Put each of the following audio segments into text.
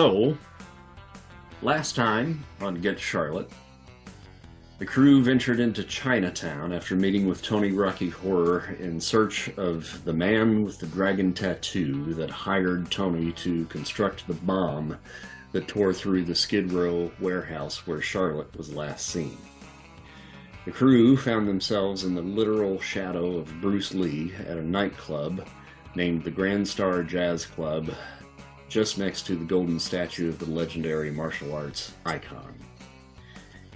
So, last time on Get Charlotte, the crew ventured into Chinatown after meeting with Tony Rocky Horror in search of the man with the dragon tattoo that hired Tony to construct the bomb that tore through the Skid Row warehouse where Charlotte was last seen. The crew found themselves in the literal shadow of Bruce Lee at a nightclub named the Grand Star Jazz Club, just next to the golden statue of the legendary martial arts icon.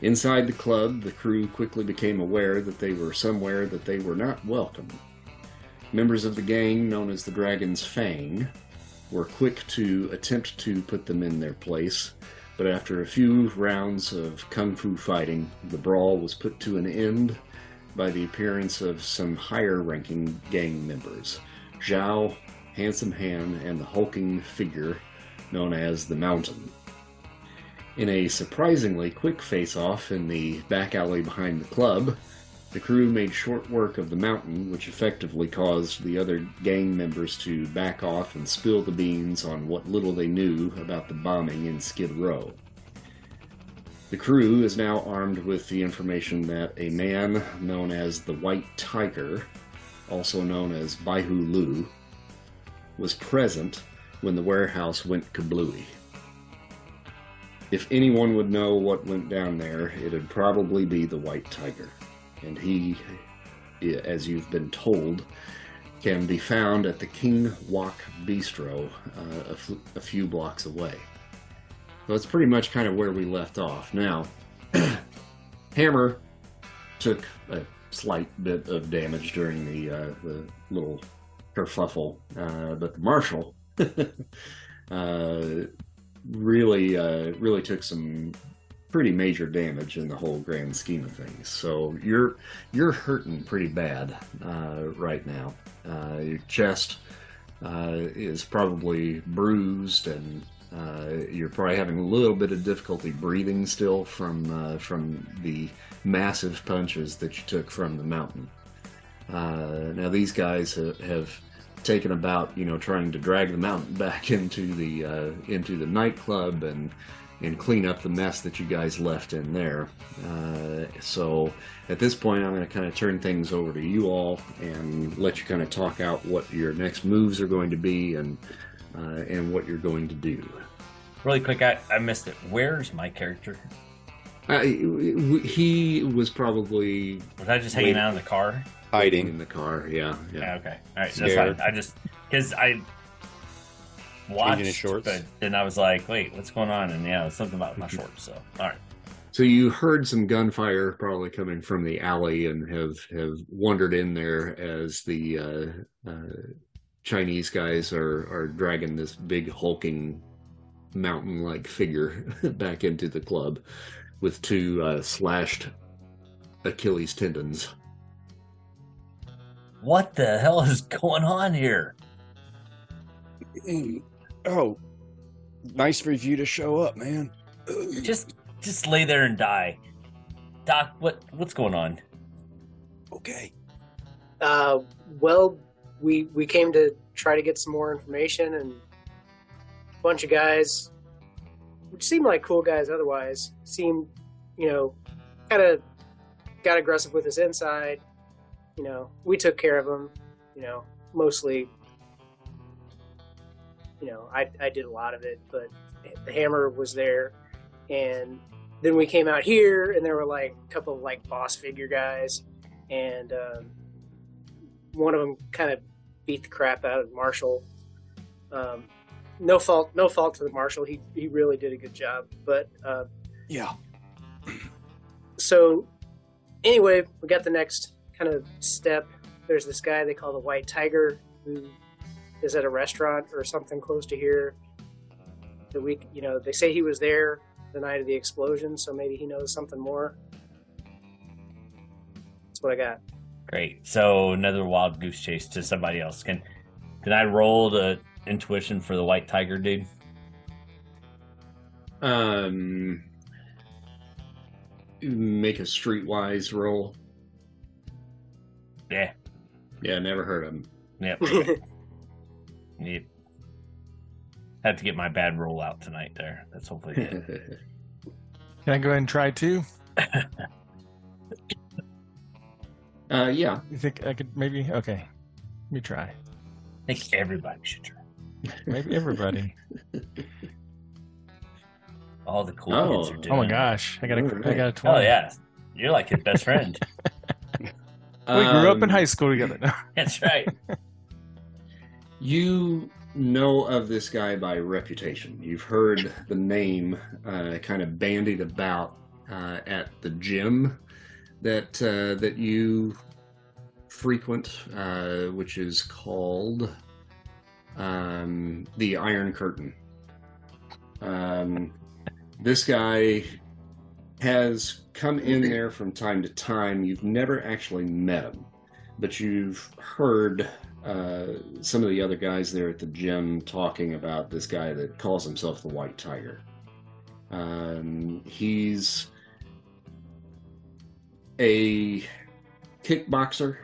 Inside the club, the crew quickly became aware that they were somewhere that they were not welcome. Members of the gang, known as the Dragon's Fang, were quick to attempt to put them in their place, but after a few rounds of kung fu fighting, the brawl was put to an end by the appearance of some higher ranking gang members Zhao, Handsome Han, and the hulking figure known as the Mountain. In a surprisingly quick face off in the back alley behind the club, the crew made short work of the mountain, which effectively caused the other gang members to back off and spill the beans on what little they knew about the bombing in Skid Row. The crew is now armed with the information that a man known as the White Tiger, also known as Baihu Lu, was present when the warehouse went kablooey. If anyone would know what went down there, it'd probably be the White Tiger. And he, as you've been told, can be found at the King Wok Bistro uh, a, f- a few blocks away. So that's pretty much kind of where we left off. Now, Hammer took a slight bit of damage during the, uh, the little kerfuffle, uh, but the Marshal uh, really uh, really took some pretty major damage in the whole grand scheme of things. So you're you're hurting pretty bad uh, right now. Your chest is probably bruised, and uh, you're probably having a little bit of difficulty breathing still from uh, from the massive punches that you took from the mountain. Now these guys have, have taken about you know trying to drag the mountain back into the uh, into the nightclub and and clean up the mess that you guys left in there. Uh, so at this point, I'm going to kind of turn things over to you all and let you kind of talk out what your next moves are going to be and uh, and what you're going to do. Really quick, I, I missed it. Where's my character? Uh, he was probably was I just hanging out in the car? Hiding in the car. Yeah, yeah. yeah okay, all right, Scared. that's fine. I just because I watched, his shorts. but then I was like, wait, what's going on? And yeah, something about my shorts. So all right. So you heard some gunfire probably coming from the alley and have have wandered in there as the uh, uh, Chinese guys are are dragging this big hulking mountain like figure back into the club with two uh, slashed Achilles tendons what the hell is going on here? Oh, nice for you to show up, man. just just lay there and die. Doc, what what's going on? Okay. Uh, well, we we came to try to get some more information, and a bunch of guys, which seemed like cool guys otherwise, seemed, you know, kind of got aggressive with us inside you know, we took care of them, you know, mostly, you know, I, I did a lot of it, but the hammer was there. And then we came out here and there were like a couple of like boss figure guys. And um, one of them kind of beat the crap out of Marshall. Um, no fault, no fault to the Marshall. He, he really did a good job, but, uh, yeah. So anyway, we got the next kind of step, there's this guy they call the White Tiger who is at a restaurant or something close to here. The week, you know, they say he was there the night of the explosion, so maybe he knows something more. That's what I got. Great. So another wild goose chase to somebody else. Can can I roll the intuition for the white tiger dude? Um, make a streetwise roll. Yeah. Yeah, never heard of him. Yep. yep. Had to get my bad roll out tonight. There, that's hopefully it. Can I go ahead and try too? uh, yeah. You think I could maybe? Okay, let me try. I think everybody should try. Maybe everybody. All the cool oh. kids are doing. Oh my gosh, I got a, I got a twenty. Oh yeah, you're like his best friend. We grew up in um, high school together. That's right. You know of this guy by reputation. You've heard the name uh, kind of bandied about uh, at the gym that uh, that you frequent, uh, which is called um, the Iron Curtain. Um, this guy has come in there from time to time. You've never actually met him, but you've heard uh, some of the other guys there at the gym talking about this guy that calls himself the White Tiger. Um, he's a kickboxer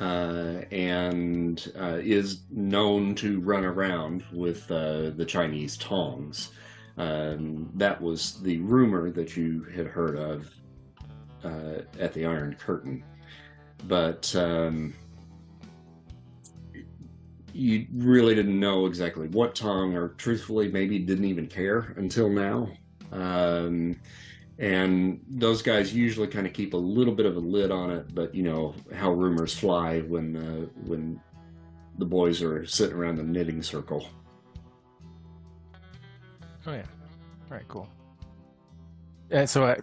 uh, and uh, is known to run around with uh, the Chinese tongs. Um, that was the rumor that you had heard of uh, at the Iron Curtain. But um, you really didn't know exactly what tongue, or truthfully, maybe didn't even care until now. Um, and those guys usually kind of keep a little bit of a lid on it but you know how rumors fly when uh, when the boys are sitting around the knitting circle oh yeah all right cool and so uh,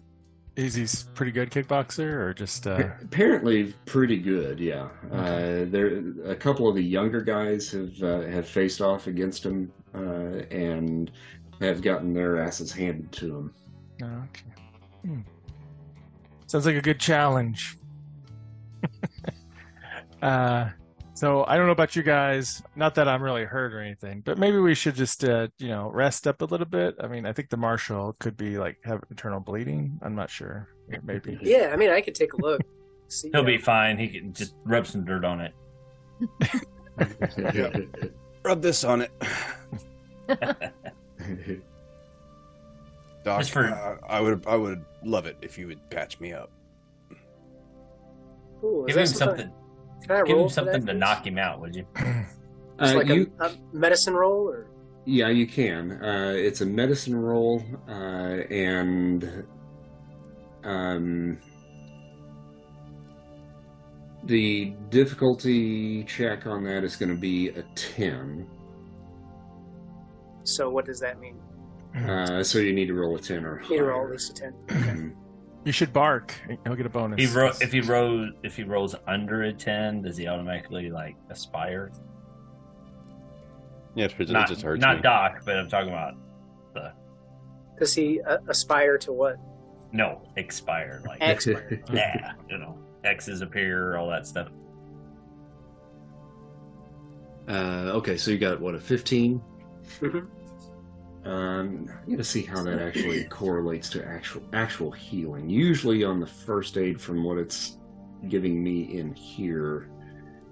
is he pretty good kickboxer or just uh... apparently pretty good yeah okay. uh, there a couple of the younger guys have uh, have faced off against him uh, and have gotten their asses handed to them oh, okay Hmm. Sounds like a good challenge. uh, so I don't know about you guys. Not that I'm really hurt or anything, but maybe we should just, uh, you know, rest up a little bit. I mean, I think the marshal could be like have internal bleeding. I'm not sure. Maybe. Yeah, I mean, I could take a look. See, He'll be fine. He can just rub some dirt on it. yeah. Rub this on it. Doc, for... uh, I would I would love it if you would patch me up. Ooh, give him something. Give him something to knock him out, would you? Uh, like you... A, a, medicine roll, or yeah, you can. Uh, it's a medicine roll, uh, and um, the difficulty check on that is going to be a ten. So, what does that mean? Uh, so you need to roll a ten or higher. You roll at least a ten. Okay. You should bark. He'll get a bonus. He ro- if he rolls if he rolls under a ten, does he automatically like aspire? Yeah, it not, just hurts Not me. Doc, but I'm talking about the. Does he uh, aspire to what? No, expire like expire. yeah, you know, X's appear, all that stuff. Uh, okay, so you got what a 15 mm-hmm. Um, I'm going to see how that actually correlates to actual actual healing. Usually, on the first aid, from what it's giving me in here,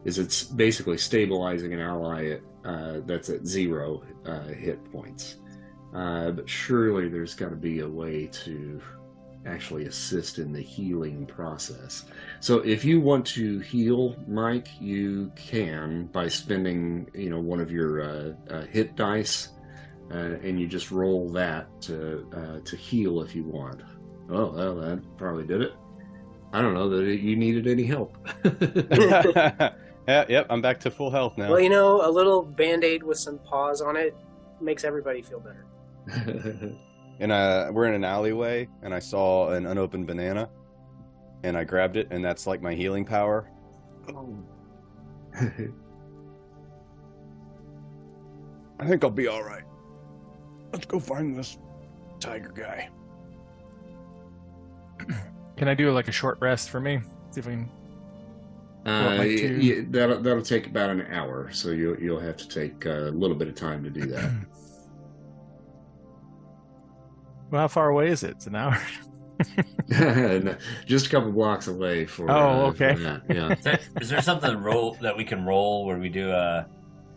is it's basically stabilizing an ally at, uh, that's at zero uh, hit points. Uh, but surely there's got to be a way to actually assist in the healing process. So if you want to heal Mike, you can by spending you know one of your uh, uh, hit dice uh, and you just roll that to uh, to heal if you want. Oh, well, that probably did it. I don't know that you needed any help. yeah, yep, I'm back to full health now. Well, you know, a little band aid with some paws on it makes everybody feel better. and uh, we're in an alleyway, and I saw an unopened banana, and I grabbed it, and that's like my healing power. Oh. I think I'll be all right. Let's go find this tiger guy. Can I do like a short rest for me? See if we can. Uh, yeah, that'll that'll take about an hour, so you'll you'll have to take a little bit of time to do that. well, how far away is it? It's an hour. Just a couple blocks away for. Oh, uh, okay. For yeah. Is there, is there something roll that we can roll where we do a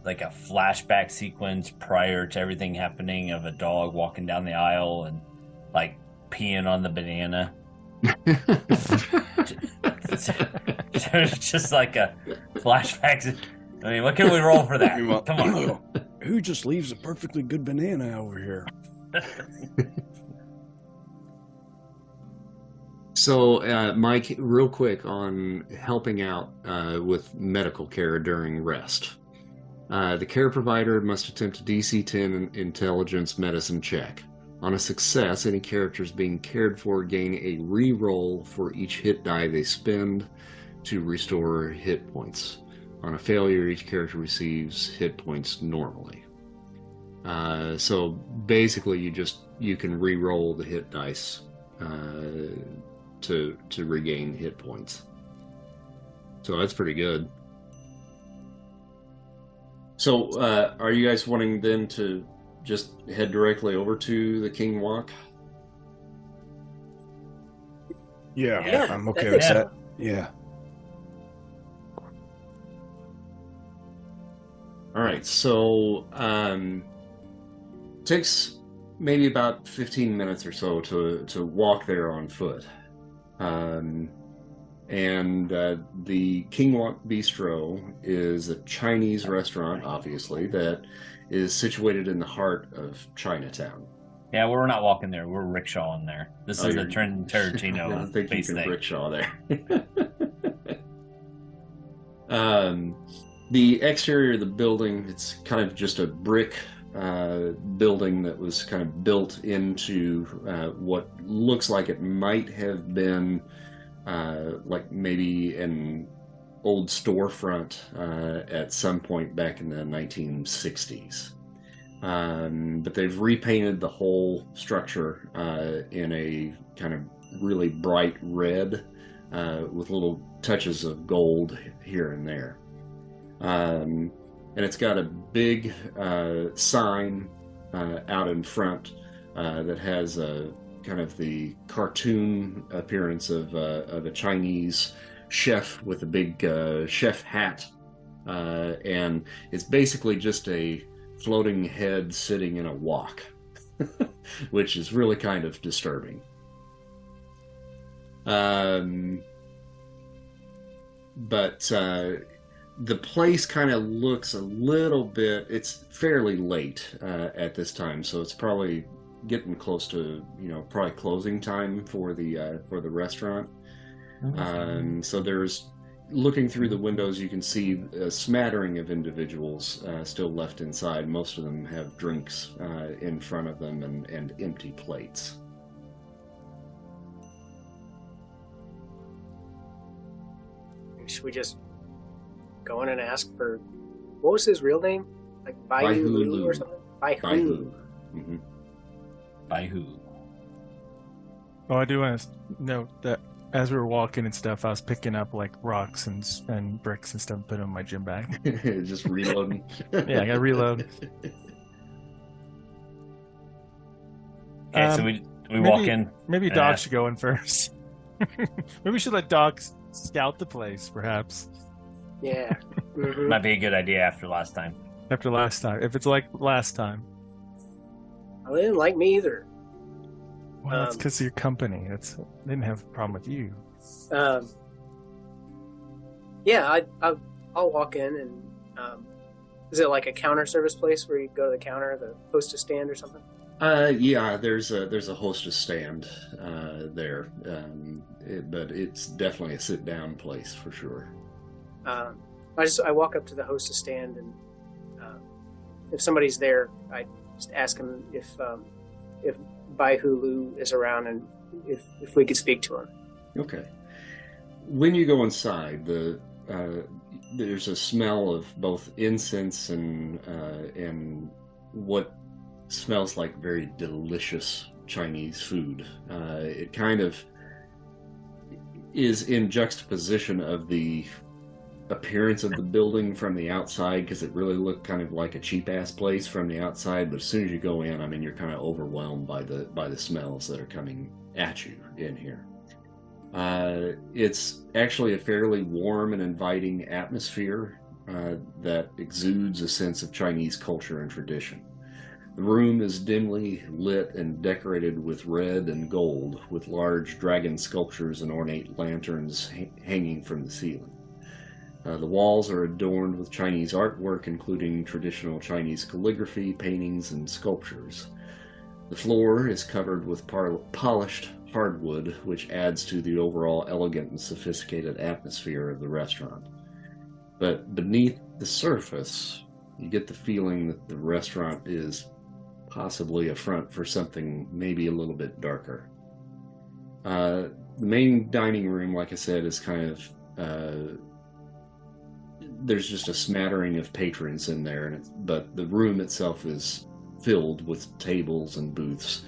like a flashback sequence prior to everything happening of a dog walking down the aisle and like peeing on the banana. just like a flashback. I mean, what can we roll for that? Come on. Who just leaves a perfectly good banana over here? so, uh, Mike, real quick on helping out uh, with medical care during rest. Uh, the care provider must attempt a DC 10 intelligence medicine check. On a success, any characters being cared for gain a re-roll for each hit die they spend to restore hit points. On a failure, each character receives hit points normally. Uh, so basically, you just you can re-roll the hit dice uh, to to regain hit points. So that's pretty good. So, uh, are you guys wanting then to just head directly over to the King Wok? Yeah, yeah I'm okay with that. Yeah. All right, so um, takes maybe about 15 minutes or so to to walk there on foot. Um, and uh, the King Wok Bistro is a Chinese restaurant, obviously, that is situated in the heart of Chinatown. Yeah, we're not walking there. We're rickshawing there. This oh, is the Trent Tarantino. I don't think you can thing. rickshaw there. um, the exterior of the building, it's kind of just a brick uh, building that was kind of built into uh, what looks like it might have been uh, like maybe an old storefront uh, at some point back in the 1960s. Um, but they've repainted the whole structure uh, in a kind of really bright red uh, with little touches of gold here and there. Um, and it's got a big uh, sign out in front that has a kind of the cartoon appearance of, uh, of a Chinese chef with a big uh, chef hat. Uh, and it's basically just a floating head sitting in a wok, which is really kind of disturbing. Um, but uh, the place kind of looks a little bit it's fairly late uh, at this time so it's probably getting close to you know probably closing time for the uh, for the restaurant oh, um, so there's looking through the windows you can see a smattering of individuals uh, still left inside most of them have drinks uh, in front of them and, and empty plates should we just go in and ask for what was his real name? Like Bai Lu or something? Bai Hu. Mm-hmm. Bai who? Oh, I do want to note that as we were walking and stuff, I was picking up like rocks and and bricks and stuff, and putting them in my gym bag. Just reloading. yeah, I got reload. Okay, um, so we we maybe, walk in. Maybe Doc should go in first. maybe we should let Doc scout the place, perhaps. Yeah. Mm-hmm. Might be a good idea after last time. After last time. If it's like last time. Well, they didn't like me either. Well, um, that's because of your company. It's they didn't have a problem with you. Um, yeah, I, I I'll walk in and um, is it like a counter service place where you go to the counter, the hostess stand or something? Uh, yeah, there's a there's a hostess stand uh, there, um, it, but it's definitely a sit down place for sure. Um, I just I walk up to the hostess stand and uh, if somebody's there, I just ask him if um, if Bai Hulu is around and if if we could speak to him. Okay. When you go inside, the uh, there's a smell of both incense and uh, and what smells like very delicious Chinese food. Uh, it kind of is in juxtaposition of the appearance of the building from the outside because it really looked kind of like a cheap ass place from the outside but as soon as you go in i mean you're kind of overwhelmed by the by the smells that are coming at you in here uh, it's actually a fairly warm and inviting atmosphere uh, that exudes a sense of Chinese culture and tradition. The room is dimly lit and decorated with red and gold, with large dragon sculptures and ornate lanterns ha- hanging from the ceiling. Uh, the walls are adorned with Chinese artwork, including traditional Chinese calligraphy, paintings, and sculptures. The floor is covered with par- polished hardwood, which adds to the overall elegant and sophisticated atmosphere of the restaurant. But beneath the surface, you get the feeling that the restaurant is possibly a front for something maybe a little bit darker. Uh, the main dining room, like I said, is kind of uh, there's just a smattering of patrons in there, but the room itself is filled with tables and booths.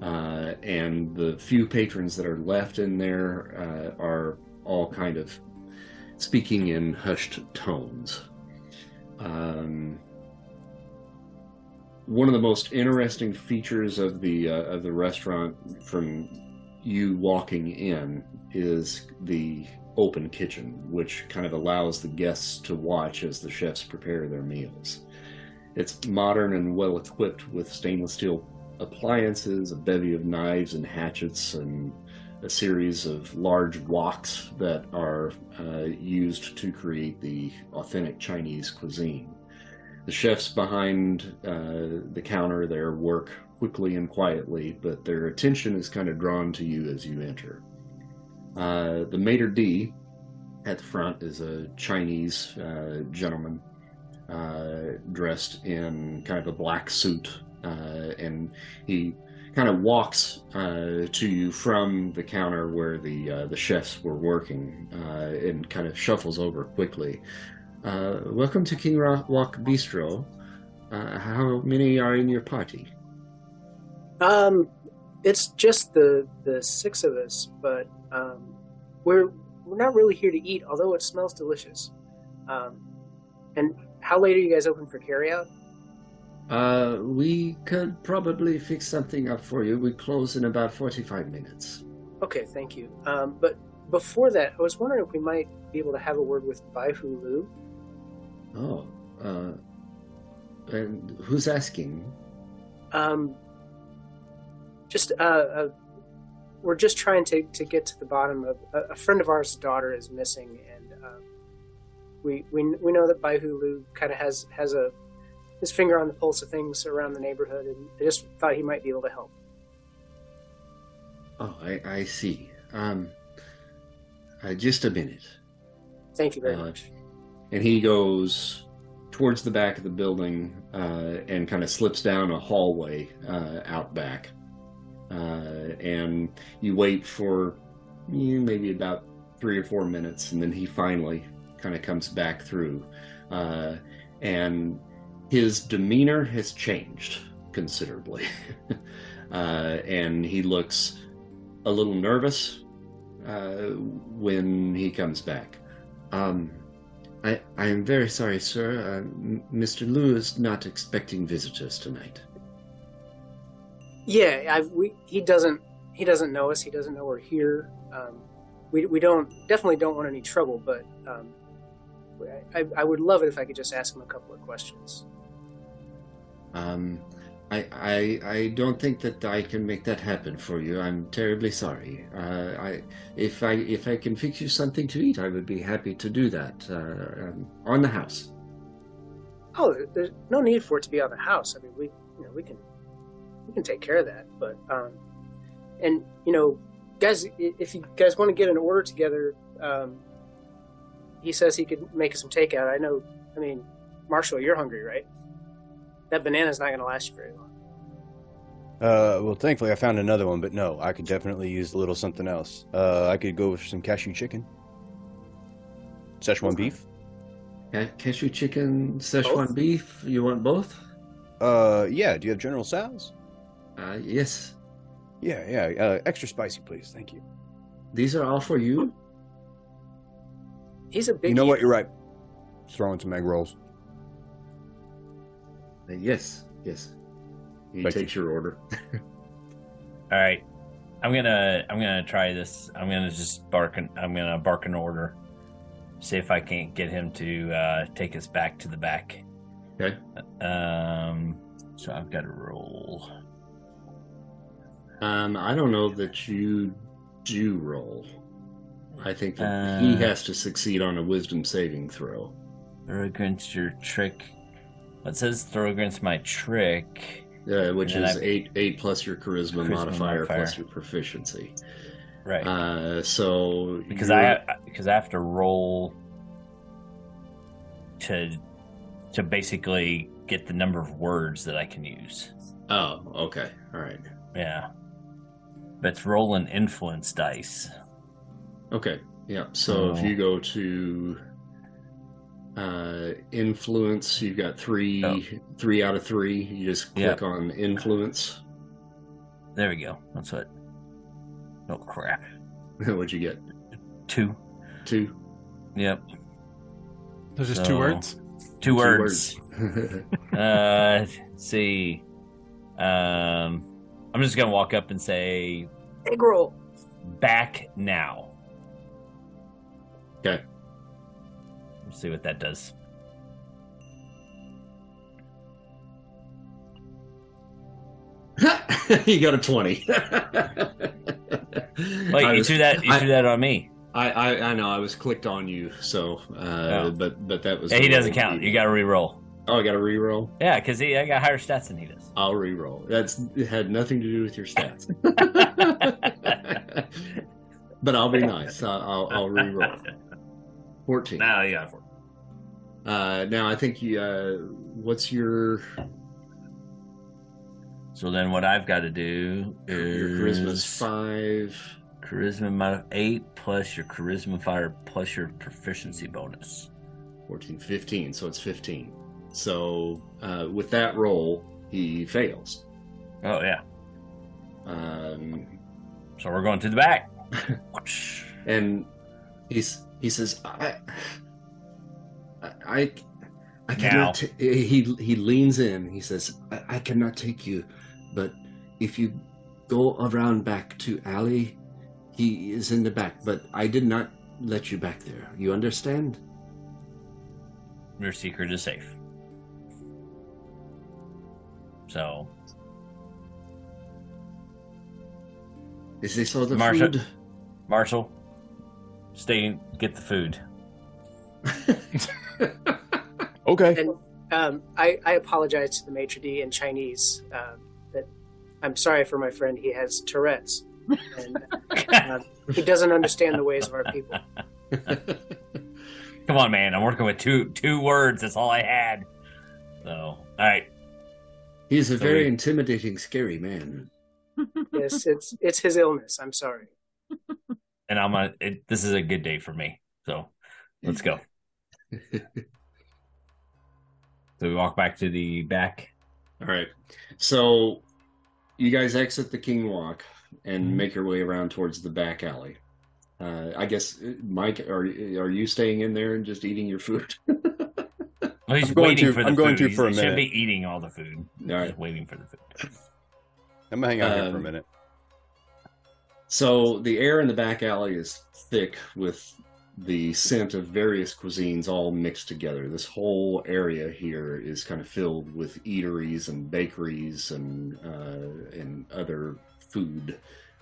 Uh, and the few patrons that are left in there uh, are all kind of speaking in hushed tones. Um, one of the most interesting features of the uh, of the restaurant from you walking in is the open kitchen, which kind of allows the guests to watch as the chefs prepare their meals. It's modern and well equipped with stainless steel appliances, a bevy of knives and hatchets, and a series of large woks that are uh, used to create the authentic Chinese cuisine. The chefs behind uh, the counter there work quickly and quietly, but their attention is kind of drawn to you as you enter. Uh, the maitre d at the front is a Chinese uh, gentleman uh, dressed in kind of a black suit, uh, and he kind of walks uh, to you from the counter where the uh, the chefs were working, and kind of shuffles over quickly. Welcome to King Rock Bistro. how many are in your party? Um, it's just the the six of us, but um, we're we're not really here to eat, although it smells delicious. Um, and how late are you guys open for carryout? Uh, we could probably fix something up for you. We close in about 45 minutes. Okay, thank you. Um, but before that, I was wondering if we might be able to have a word with Bai Lu. Oh, uh, and who's asking? Um, just uh, uh, we're just trying to, to get to the bottom of a, a friend of ours' daughter is missing, and um, we we we know that Bai Hu Lu kind of has has a his finger on the pulse of things around the neighborhood, and I just thought he might be able to help. Oh, I, I see. Um, uh, just a minute. Thank you very uh, much. And he goes towards the back of the building uh, and kind of slips down a hallway uh, out back uh, and you wait for you know, maybe about three or four minutes, and then he finally kind of comes back through, uh, and his demeanor has changed considerably, uh, and he looks a little nervous uh, when he comes back. Um, I, I am very sorry, sir. Uh, Mr. Lu is not expecting visitors tonight. Yeah, I, we, he doesn't he doesn't know us. He doesn't know we're here. Um, we, we don't definitely don't want any trouble, but um, I, I would love it if I could just ask him a couple of questions. Um, I, I I don't think that I can make that happen for you. I'm terribly sorry. Uh, I if I if I can fix you something to eat, I would be happy to do that uh, um, on the house. Oh, there's no need for it to be on the house. I mean, we you know we can we can take care of that. But um, and you know, guys, if you guys want to get an order together, um, he says he could make us some takeout. I know. I mean, Marshall, you're hungry, right? That banana's not going to last you very long. Uh, well, thankfully I found another one, but no, I could definitely use a little something else. Uh, I could go with some cashew chicken, Szechuan beef. cashew chicken, Szechuan both? beef. You want both? Uh, yeah. Do you have General Tso's? Uh, yes. Yeah, yeah. Uh, extra spicy, please. Thank you. These are all for you. He's a big. You know what? You're right. Throwing some egg rolls. Uh, yes, yes. He Thank takes you. your order. all right, I'm gonna I'm gonna try this. I'm gonna just bark. An, I'm gonna bark an order. see if I can't get him to uh, take us back to the back. Okay. Um, so I've got to roll. Um, I don't know that you do roll. I think that uh, he has to succeed on a wisdom saving throw. Throw against your trick. It says throw against my trick. Uh, which is eight eight plus your charisma, charisma modifier, modifier, plus your proficiency. Right. Uh, so because I because I have to roll to to basically get the number of words that I can use. Oh, okay. All right. Yeah. But it's rolling influence dice. Okay. Yeah. So oh. if you go to uh, influence, you've got three oh. three out of three. You just click yep. on influence. There we go. That's what. Oh crap! What'd you get? Two. Two. Yep. Those just so, two words. Two, two words. words. uh, see. Um, I'm just gonna walk up and say, "Egg roll." Back now. Okay. Let's see what that does. you got a 20. Wait, you was, threw that you I, threw that on me. I, I, I know I was clicked on you, so uh, oh. but but that was yeah, he doesn't count. You got to re-roll. Oh, I got to re-roll. Yeah, because I got higher stats than he does. I'll re-roll. That's it had nothing to do with your stats. but I'll be nice. I'll I'll, I'll re-roll. Fourteen. Now, yeah, 14. Uh, now I think you. Uh, what's your? So then, what I've got to do is your charisma's five. Charisma eight plus your charisma fire plus your proficiency bonus. 14, 15. So it's 15. So uh, with that roll, he fails. Oh, yeah. Um, so we're going to the back. and he's he says, I, I, I cannot. T- he he leans in. He says, I, I cannot take you, but if you go around back to alley, he is in the back. But I did not let you back there. You understand? Your secret is safe. So. Is this all the Marshall, food? Marshall, stay get the food. okay. And um, I, I, apologize to the maitre d' in Chinese uh, that I'm sorry for my friend. He has Tourette's, and uh, he doesn't understand the ways of our people. Come on, man! I'm working with two two words. That's all I had. So, all right. He's a so very intimidating, scary man. yes, it's it's his illness. I'm sorry. And I'm a. It, this is a good day for me. So, let's go. so we walk back to the back. All right. So you guys exit the King Wok and mm-hmm. make your way around towards the back alley. Uh, I guess, Mike, are are you staying in there and just eating your food? Well, he's I'm going to. I'm going food. to for a minute. Should be eating all the food. All right. Just waiting for the food. I'm gonna hang out um, here for a um, minute. So the air in the back alley is thick with the scent of various cuisines all mixed together. This whole area here is kind of filled with eateries and bakeries and uh, and other food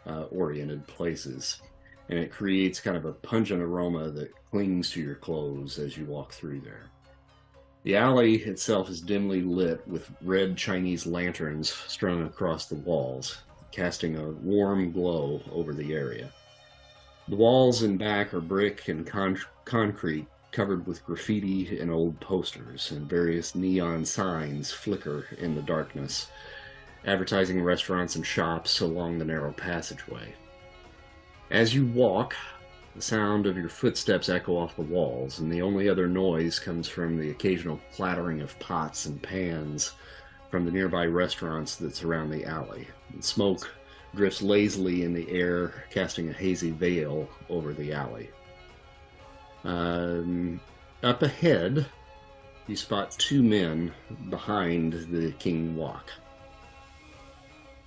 uh, oriented places, and it creates kind of a pungent aroma that clings to your clothes as you walk through there. The alley itself is dimly lit with red Chinese lanterns strung across the walls, casting a warm glow over the area. The walls and back are brick and con- concrete covered with graffiti and old posters, and various neon signs flicker in the darkness, advertising restaurants and shops along the narrow passageway. As you walk, the sound of your footsteps echo off the walls, and the only other noise comes from the occasional clattering of pots and pans from the nearby restaurants that surround the alley. And smoke drifts lazily in the air, casting a hazy veil over the alley. Um, up ahead, you spot two men behind the King Wok.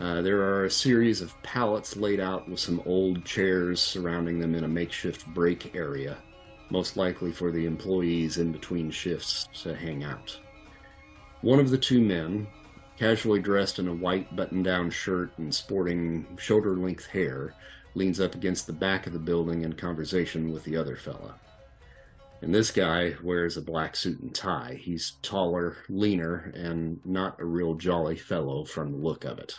Uh, there are a series of pallets laid out with some old chairs surrounding them in a makeshift break area. most likely for the employees in between shifts to hang out. One of the two men, casually dressed in a white button down shirt and sporting shoulder length hair, leans up against the back of the building in conversation with the other fella. And this guy wears a black suit and tie. He's taller, leaner, and not a real jolly fellow from the look of it.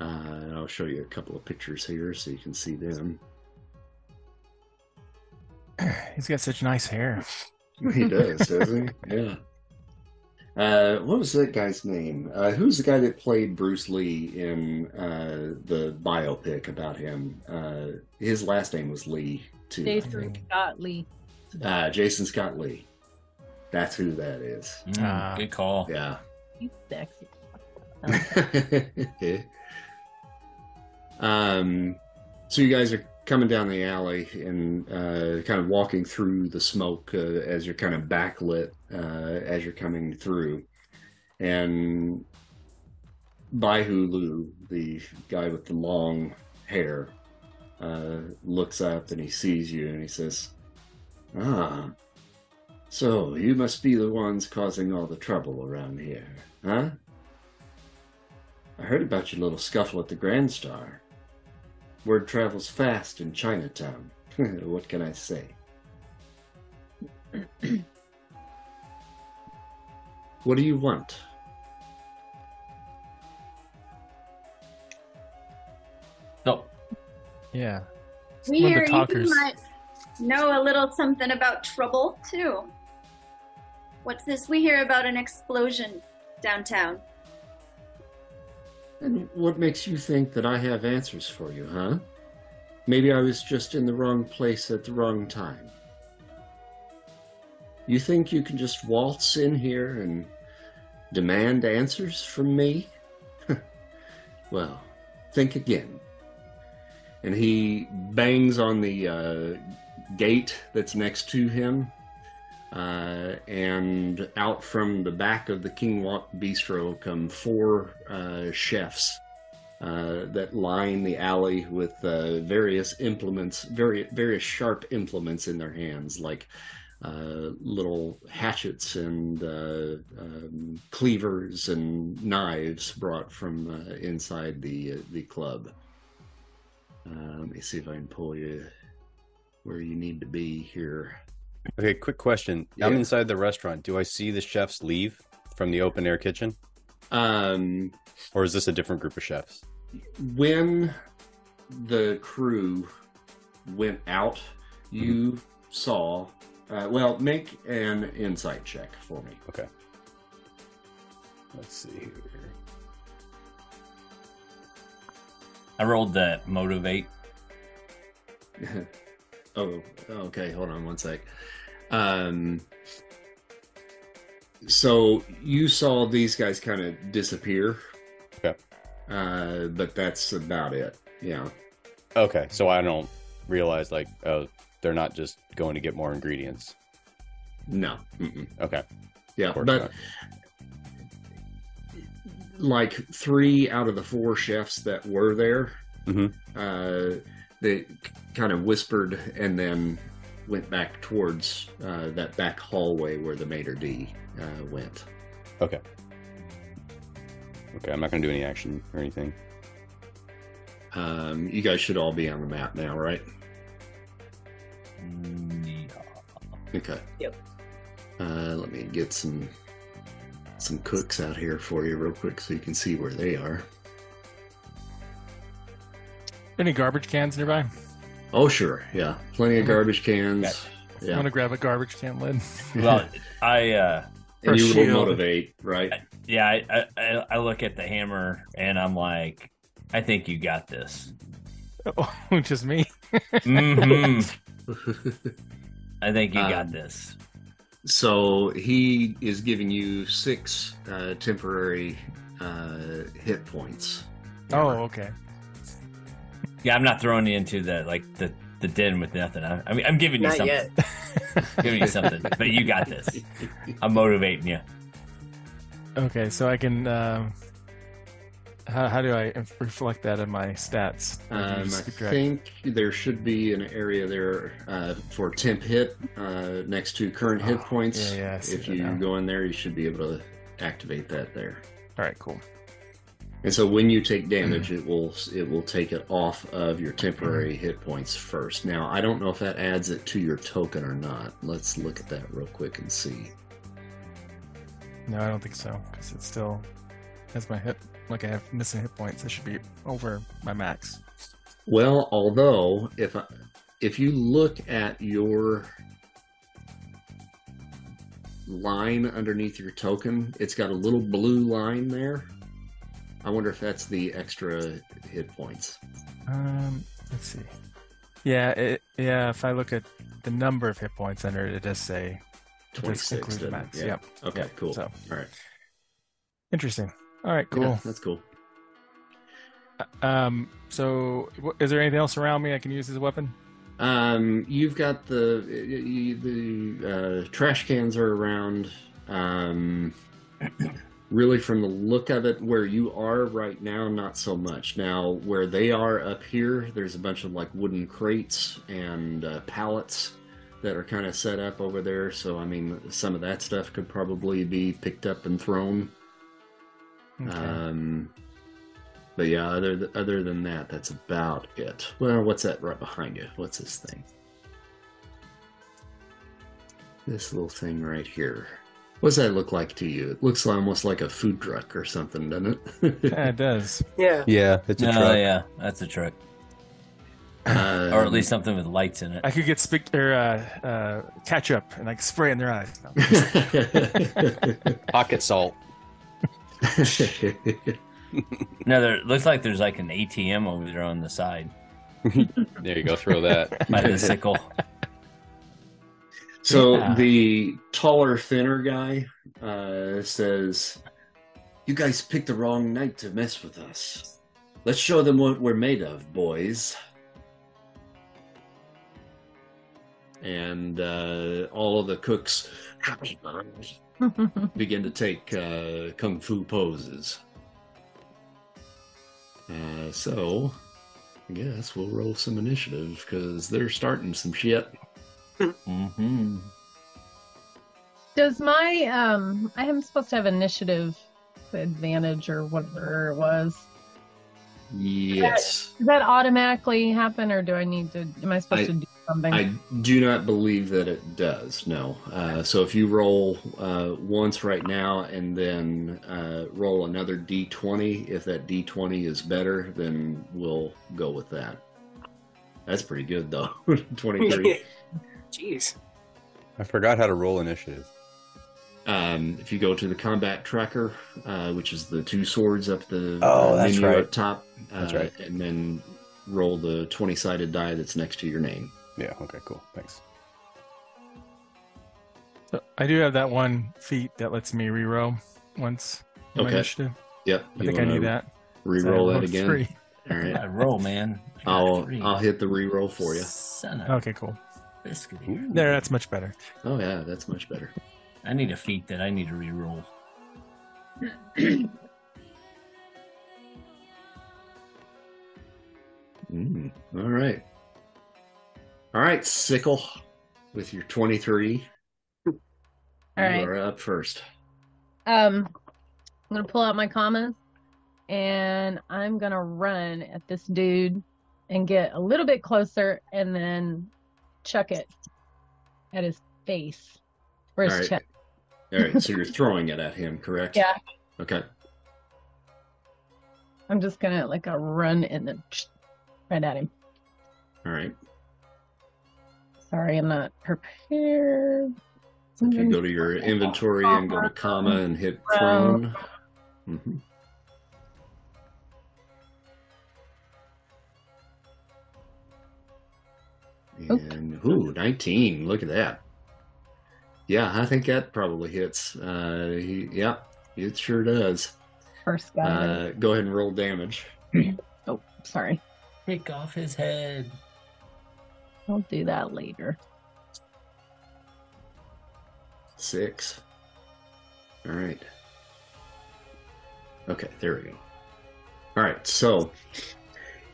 Uh, and I'll show you a couple of pictures here so you can see them. He's got such nice hair. he does, doesn't he? Yeah. Uh, what was that guy's name? Uh, who's the guy that played Bruce Lee in uh, the biopic about him? Uh, his last name was Lee, too. Jason Scott Lee. Uh, Jason Scott Lee. That's who that is. Mm, good call. Yeah. He's sexy. um, so you guys are coming down the alley and uh, kind of walking through the smoke uh, as you're kind of backlit uh, as you're coming through. And Bai Lu, the guy with the long hair, uh, looks up and he sees you and he says, Ah, so you must be the ones causing all the trouble around here, huh? I heard about your little scuffle at the Grand Star. Word travels fast in Chinatown. what can I say? what do you want? No. Yeah. We hear you might know a little something about trouble too. What's this? We hear about an explosion downtown. And what makes you think that I have answers for you, huh? Maybe I was just in the wrong place at the wrong time. You think you can just waltz in here and demand answers from me? well, think again. And he bangs on the uh, gate that's next to him uh, and out from the back of the King Wok Bistro come four uh, chefs uh, that line the alley with uh, various implements, very various sharp implements in their hands, like uh, little hatchets and uh, um, cleavers and knives brought from inside the the club. let me see if I can pull you where you need to be here. Okay, quick question. Yeah. I'm inside the restaurant. Do I see the chefs leave from the open air kitchen? Um, or is this a different group of chefs? When the crew went out, you mm-hmm. saw. Uh, well, make an insight check for me. Okay. Let's see here. I rolled that motivate. oh, okay. Hold on one sec. Um, so you saw these guys kind of disappear. Okay. Uh, but that's about it. Yeah. Okay, so I don't realize like oh they're not just going to get more ingredients. No. Mm-mm. Okay. Yeah, but not. like three out of the four chefs that were there, mm-hmm. uh, they kind of whispered and then went back towards uh, that back hallway where the Mater D uh, went. Okay. Okay, I'm not going to do any action or anything. Um, you guys should all be on the map now, right? Yeah. Okay. Yep. Uh, let me get some some cooks out here for you real quick so you can see where they are. Any garbage cans nearby? Oh, sure. Yeah. Plenty of garbage cans. Yeah. I'm going to grab a garbage can lid. well, I. Uh, and you will motivate, right? yeah, I, I, I look at the hammer and I'm like, I think you got this. Oh, just me. mm-hmm. I think you um, got this. So he is giving you six uh, temporary uh, hit points. Oh, okay. Yeah, I'm not throwing you into the like the the den with nothing. I, I mean, I'm giving you not something. giving you something, but you got this. I'm motivating you. Okay, so I can uh, how, how do I reflect that in my stats? Um, I think there should be an area there uh, for temp hit uh, next to current hit oh, points. Yeah, yeah, if you now. go in there, you should be able to activate that there. All right, cool. And so when you take damage, mm. it will it will take it off of your temporary mm. hit points first. Now I don't know if that adds it to your token or not. Let's look at that real quick and see. No, I don't think so because it still has my hit. Like I have missing hit points. I should be over my max. Well, although if I, if you look at your line underneath your token, it's got a little blue line there I wonder if that's the extra hit points. Um, let's see. Yeah, it, yeah. If I look at the number of hit points under it, it does say twenty-six. max. Yeah. Yep. Okay. Yep. Cool. So, all right. Interesting. All right. Cool. Yeah, that's cool. Uh, um. So, is there anything else around me I can use as a weapon? Um. You've got the the uh, trash cans are around. Um really from the look of it where you are right now not so much. Now where they are up here there's a bunch of like wooden crates and uh, pallets that are kind of set up over there. So i mean some of that stuff could probably be picked up and thrown. Okay. um but yeah other th- other than that that's about it. Well what's that right behind you? What's this thing? This little thing right here what does that look like to you? It looks almost like a food truck or something, doesn't it? yeah, it does. Yeah. Yeah, it's a no, truck. yeah, that's a truck. Um, or at least something with lights in it. I could get sp- or, uh, uh, ketchup and like spray in their eyes. Pocket salt. no, there looks like there's like an ATM over there on the side. there you go. Throw that. By the sickle. So yeah. the taller, thinner guy uh, says, "You guys picked the wrong night to mess with us. Let's show them what we're made of, boys." And uh, all of the cooks begin to take uh, kung fu poses. Uh, so, I guess we'll roll some initiative because they're starting some shit mm-hmm. Does my um I am supposed to have initiative advantage or whatever it was. Yes. Does that, that automatically happen or do I need to am I supposed I, to do something? I do not believe that it does, no. Uh, so if you roll uh, once right now and then uh, roll another d20, if that d20 is better, then we'll go with that. That's pretty good though. 23. Jeez. I forgot how to roll initiative. Um, if you go to the combat tracker, uh, which is the two swords up the oh, uh, menu right. up top, uh, that's right. and then roll the 20 sided die that's next to your name. Yeah, okay, cool. Thanks. So I do have that one feat that lets me reroll once. Okay. Initiative. Yep. I think I need that. Reroll so that again. Three. All right. I roll, man. I'll I'll hit the reroll for you. Okay, cool. There, that's much better. Oh yeah, that's much better. I need a feat that I need to re-roll. mm, all right. All right, Sickle, with your 23. All right. You are up first. Um, I'm going to pull out my kamas and I'm going to run at this dude and get a little bit closer and then chuck it at his face or his All right. chest. All right, so you're throwing it at him, correct? Yeah. Okay. I'm just gonna like a run and then right at him. All right. Sorry, I'm not prepared. If you go to your inventory and go to kama and hit prone. Mm-hmm. And ooh, 19. Look at that. Yeah, I think that probably hits. Uh, he, yeah, it sure does. First guy. Uh, go ahead and roll damage. oh, sorry. Take off his head. I'll do that later. Six. All right. Okay, there we go. All right, so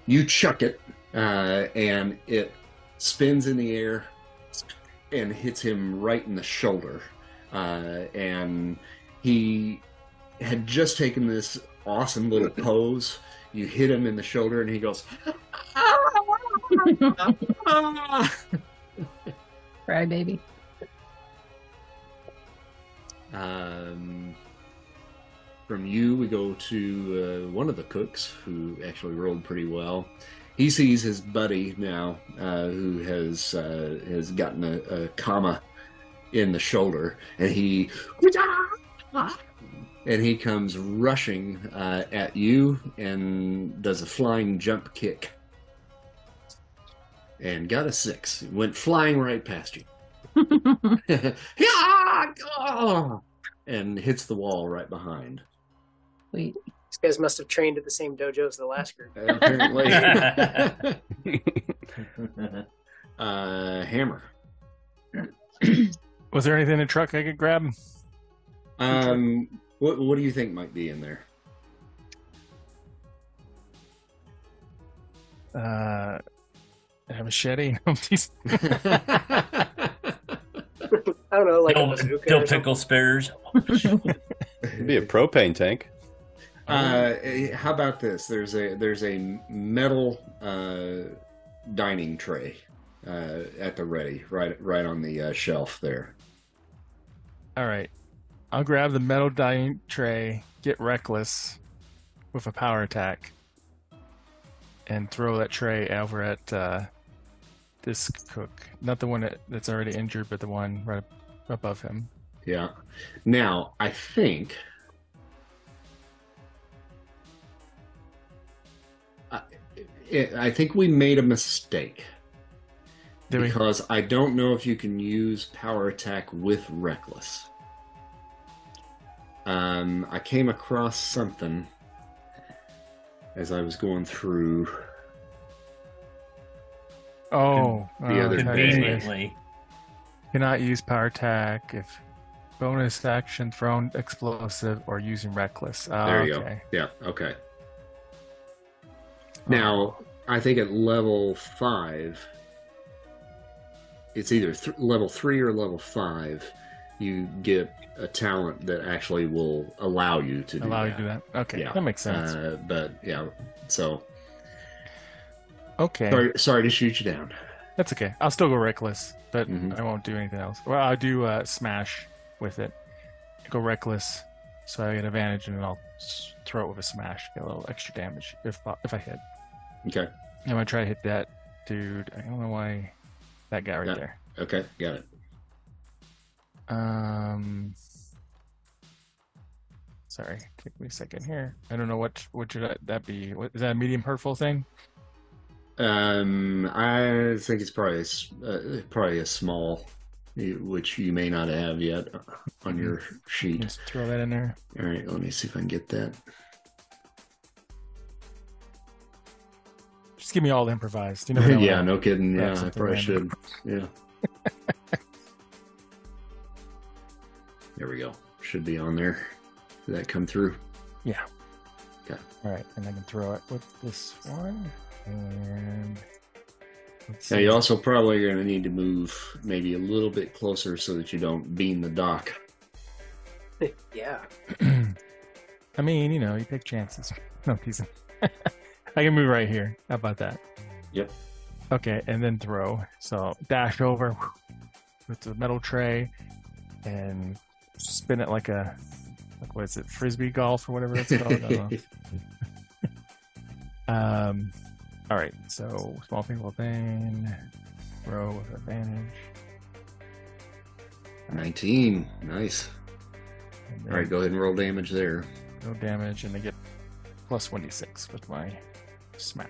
you chuck it, uh, and it spins in the air and hits him right in the shoulder. Uh, and he had just taken this awesome little pose. You hit him in the shoulder, and he goes, Cry baby. Um, from you, we go to uh, one of the cooks who actually rolled pretty well. He sees his buddy now, uh, who has uh, has gotten a, a kama in the shoulder, and he and he comes rushing uh, at you and does a flying jump kick, and got a six. Went flying right past you. and hits the wall right behind. Sweet. These guys must have trained at the same dojo as the last group. Apparently. uh, hammer. Was there anything in the truck I could grab? Um, what what do you think might be in there? Uh, a machete. I don't know, like dill, dill pickle spares. It'd be a propane tank. Uh, how about this? There's a there's a metal uh, dining tray uh, at the ready, right right on the uh, shelf there. All right, I'll grab the metal dining tray, get reckless with a power attack, and throw that tray over at uh, this cook. Not the one that, that's already injured, but the one right above him. Yeah. Now I think I think we made a mistake. Did because we? I don't know if you can use power attack with reckless. Um, I came across something as I was going through. Oh, the uh, other conveniently. Cannot use power attack if bonus action thrown explosive or using reckless. Oh, there you okay. go. Yeah. Okay. Now, I think at level five, it's either th- level three or level five. You get a talent that actually will allow you to allow do you to do that. Okay, Yeah. that makes sense. Uh, but yeah, so okay, sorry, sorry to shoot you down. that's okay. I'll still go reckless, but Mhm. I won't do anything else. Well, I'll do uh, smash with it. Go reckless, so I get advantage, and I'll throw it with a smash, get a little extra damage if if I hit. Okay. I'm gonna try to hit that dude. I don't know why that guy right Yeah. there. Okay. Got it. Um, sorry, take me a second here. I don't know what what should I, that be. What, is that a medium hurtful thing? Um, I think it's probably a, uh, probably a small, which you may not have yet on your mm-hmm. sheet. Just throw that in there. All right, let me see if I can get that. Just give me all improvised. You know. yeah, no kidding. Yeah, I probably random. should. Yeah. there we go. Should be on there. Did that come through? Yeah. Okay. All right, and I can throw it with this one. And Now see. you also probably going to need to move maybe a little bit closer so that you don't beam the Doc. yeah. I mean, you know, you take chances. No teasing. I can move right here. How about that? Yep. Okay, and then throw. So dash over with the metal tray and spin it like a like what is it, frisbee golf or whatever that's called. I don't know. um, all right. So small people thing, throw with advantage. 19. Nice. All right, go ahead and roll damage there. No damage, and they get plus 1d6 with my smash.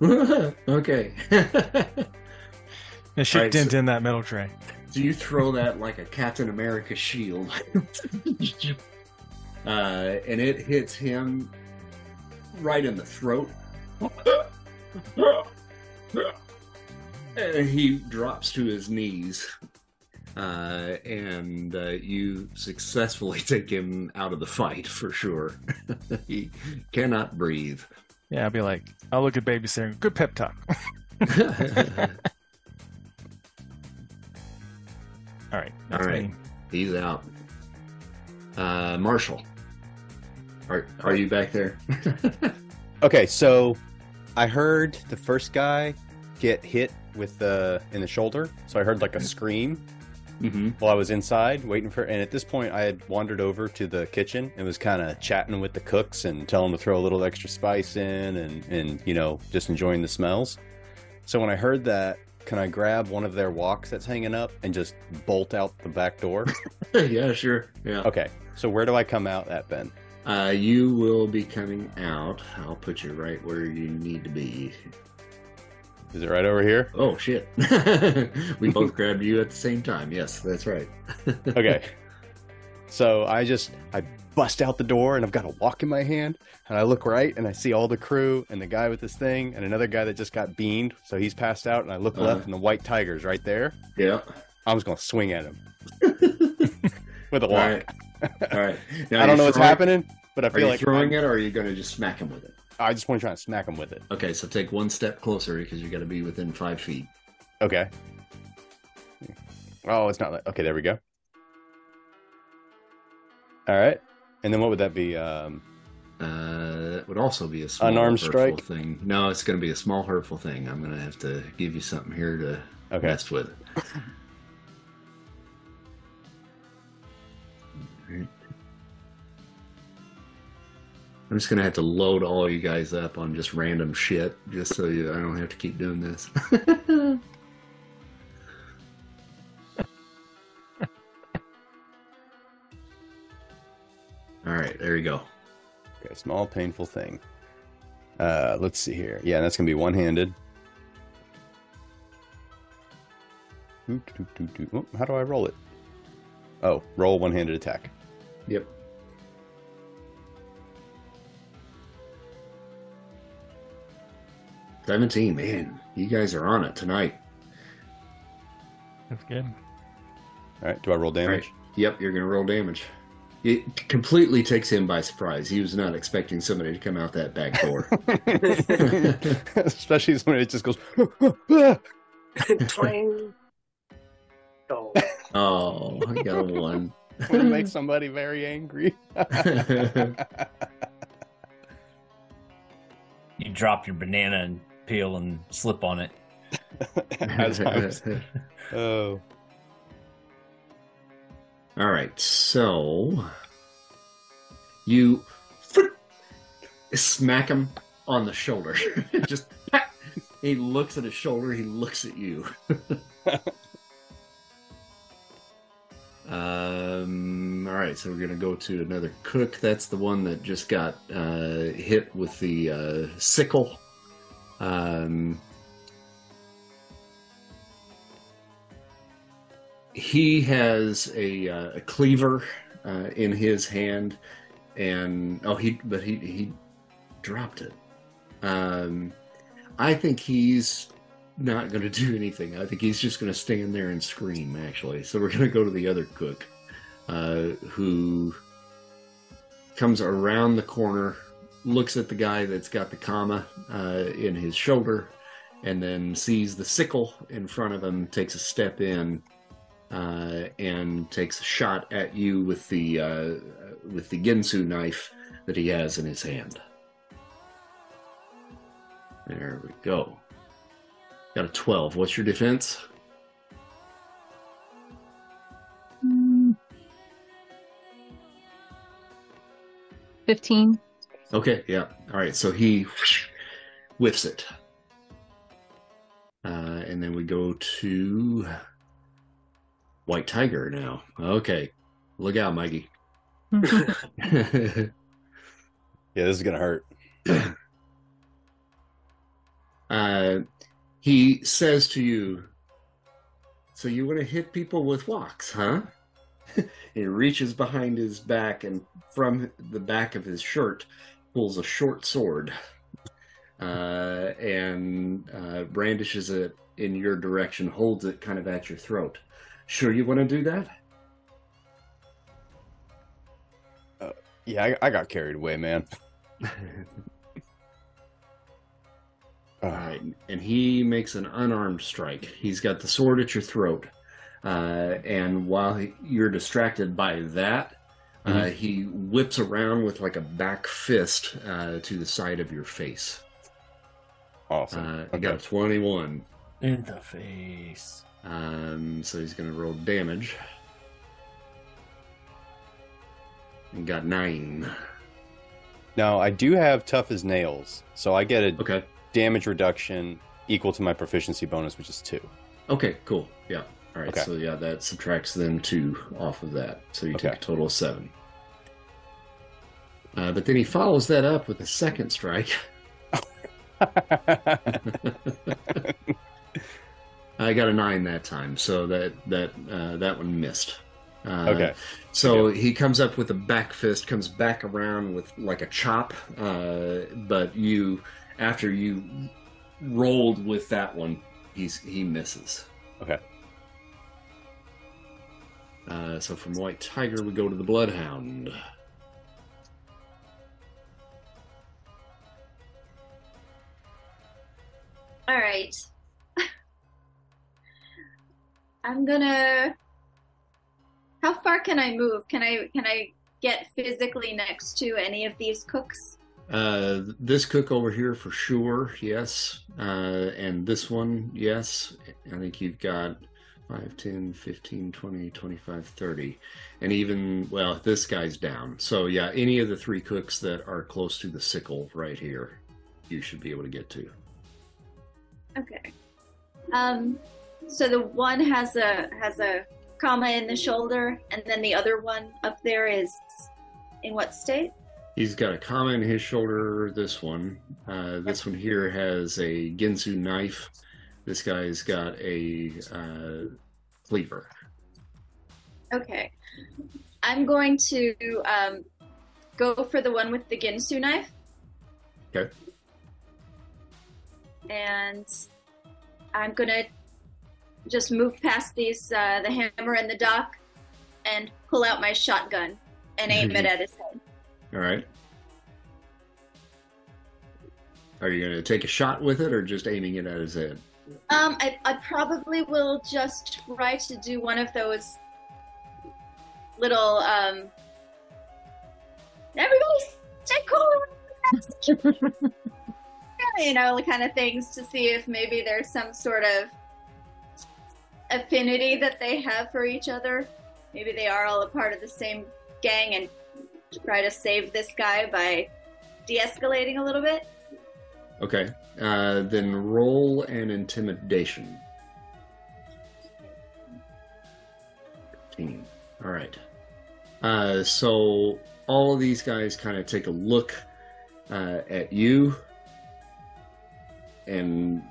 okay. The shit Alright, dent so- in that metal tray. So you throw that like a Captain America shield. uh, and it hits him right in the throat. and he drops to his knees. uh, and uh, you successfully take him out of the fight for sure. he cannot breathe. Yeah, I'll be like, I'll look at baby babysitter. Good pep talk. All right. All right. Me. He's out. Uh, Marshall, are are you back there? okay, so I heard the first guy get hit with the in the shoulder, so I heard like a scream mm-hmm. while I was inside waiting for. And at this point, I had wandered over to the kitchen and was kind of chatting with the cooks and telling them to throw a little extra spice in and and you know just enjoying the smells. So when I heard that, can I grab one of their woks that's hanging up and just bolt out the back door? yeah, sure. Yeah. Okay. So where do I come out at Ben? Uh, you will be coming out. I'll put you right where you need to be. Is it right over here? Oh shit! we both grabbed you at the same time. Yes, that's right. okay. So I just I bust out the door and I've got a wok in my hand and I look right and I see all the crew and the guy with this thing and another guy that just got beamed, so he's passed out and I look uh-huh. left and the white tiger's right there. Yeah. I'm just gonna swing at him with a wok. All right. All right. Now, I don't know what's happening, but I feel like throwing I'm... it, or are you going to just smack him with it? I just want to try and smack him with it. Okay, so take one step closer because you got to be within five feet. Okay. Oh, it's not like okay. There we go. All right. And then what would that be? Um, uh, it would also be a small unarmed strike thing. No, it's going to be a small hurtful thing. I'm going to have to give you something here to okay. mess with. I'm just gonna have to load all you guys up on just random shit, just so you, I don't have to keep doing this. All right, there you go. Okay, small painful thing. Uh, let's see here. Yeah, that's gonna be one-handed. Oh, how do I roll it? Oh, roll one-handed attack. Yep. Seventeen, man. You guys are on it tonight. That's good. All right. Do I roll damage? Right. Yep, you're gonna roll damage. It completely takes him by surprise. He was not expecting somebody to come out that back door. Especially when it just goes. Twang. Oh. oh, I got a one. to make somebody very angry. you drop your banana and peel and slip on it. oh. All right, so you smack him on the shoulder. Just he looks at his shoulder. He looks at you. um. All right, so we're gonna go to another cook. That's the one that just got uh, hit with the uh, sickle. Um, he has a, uh, a cleaver uh, in his hand, and oh, he but he he dropped it. Um, I think he's not going to do anything. I think he's just going to stand there and scream. Actually, so we're going to go to the other cook, uh, who comes around the corner, looks at the guy that's got the kama uh, in his shoulder, and then sees the sickle in front of him, takes a step in, uh, and takes a shot at you with the uh, with the Ginsu knife that he has in his hand. There we go. Got a twelve. What's your defense? Fifteen. Okay. Yeah. All right. So he whiffs it. Uh, and then we go to White Tiger now. Okay. Look out, Mikey. yeah, this is going to hurt. uh, he says to you, So you want to hit people with woks, huh? he reaches behind his back and from the back of his shirt pulls a short sword uh, and uh, brandishes it in your direction, holds it kind of at your throat. Sure, you want to do that? Uh, yeah, I, I got carried away, man. All right, and he makes an unarmed strike. He's got the sword at your throat, uh, and while he, you're distracted by that, mm-hmm. uh, he whips around with like a back fist uh, to the side of your face. Awesome. Uh, okay. got a twenty-one in the face. Um, so he's going to roll damage. And got nine. Now I do have tough as nails, so I get a okay damage reduction equal to my proficiency bonus, which is two. Okay, cool. Yeah. All right. Okay. So yeah, that subtracts them two off of that. So you okay. take a total of seven. Uh, but then he follows that up with a second strike. I got a nine that time, so that that uh, that one missed. Uh, okay. So he comes up with a back fist, comes back around with like a chop, uh, but you after you rolled with that one, he's he misses. Okay. Uh, so from White Tiger, we go to the Bloodhound. All right. I'm gonna. How far can I move? Can I can I get physically next to any of these cooks? Uh, this cook over here for sure, yes. Uh, and this one, yes. I think you've got 5, 10, 15, 20, 25, 30. And even, well, this guy's down. So, yeah, any of the three cooks that are close to the sickle right here, you should be able to get to. Okay. Um, so the one has a has a kama in the shoulder, and then the other one up there is in what state? He's got a kama in his shoulder. This one, uh, this one here has a Ginsu knife. This guy's got a uh, cleaver. Okay, I'm going to um, go for the one with the Ginsu knife. Okay. And I'm gonna just move past these uh, the hammer and the Doc and pull out my shotgun and aim it at his head. All right. Are you going to take a shot with it or just aiming it at his head? Um, I, I probably will just try to do one of those little, um, everybody stay cool. you know, kind of things to see if maybe there's some sort of affinity that they have for each other. Maybe they are all a part of the same gang and try to save this guy by de-escalating a little bit. Okay. Uh, then roll an intimidation. 15. All right. Uh, so all of these guys kind of take a look uh, at you, and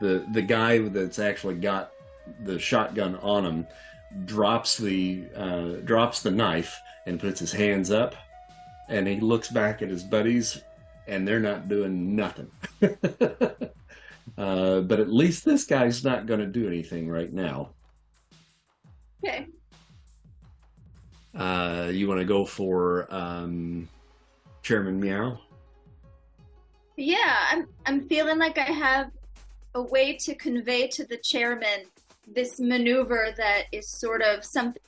the the guy that's actually got the shotgun on him drops the uh, drops the knife and puts his hands up, and he looks back at his buddies, and they're not doing nothing. uh, but at least this guy's not going to do anything right now. Okay. Uh, you want to go for um, Chairman Meow? Yeah, I'm. I'm feeling like I have a way to convey to the chairman this maneuver that is sort of something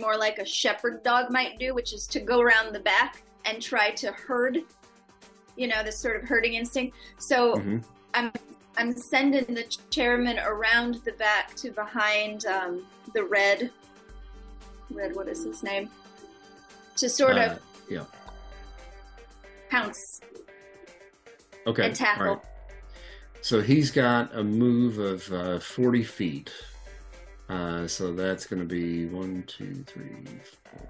more like a shepherd dog might do, which is to go around the back and try to herd, you know, this sort of herding instinct. So mm-hmm. I'm I'm sending the chairman around the back to behind um, the red. Red, what is his name? To sort uh, of yeah. pounce. Okay. And tackle. So he's got a move of uh, 40 feet. Uh, so that's going to be one, two, three, four.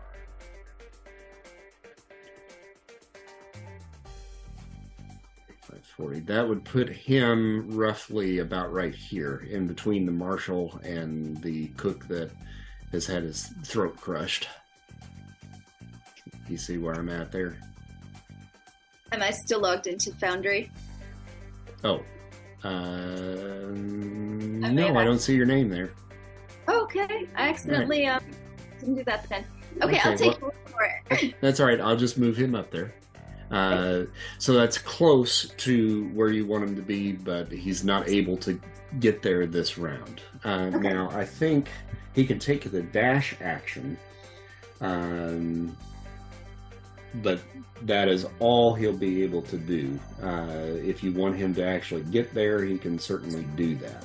Five forty. That would put him roughly about right here, in between the marshal and the cook that has had his throat crushed. You see where I'm at there? Am I still logged into Foundry? Oh, uh, no, I don't see your name there. Oh, okay. I accidentally right. um, didn't do that then. Okay, okay I'll take well, for it. that's all right. I'll just move him up there. Uh, so that's close to where you want him to be, but he's not able to get there this round. Uh, okay. Now, I think he can take the dash action, um, but that is all he'll be able to do. Uh, if you want him to actually get there, he can certainly do that.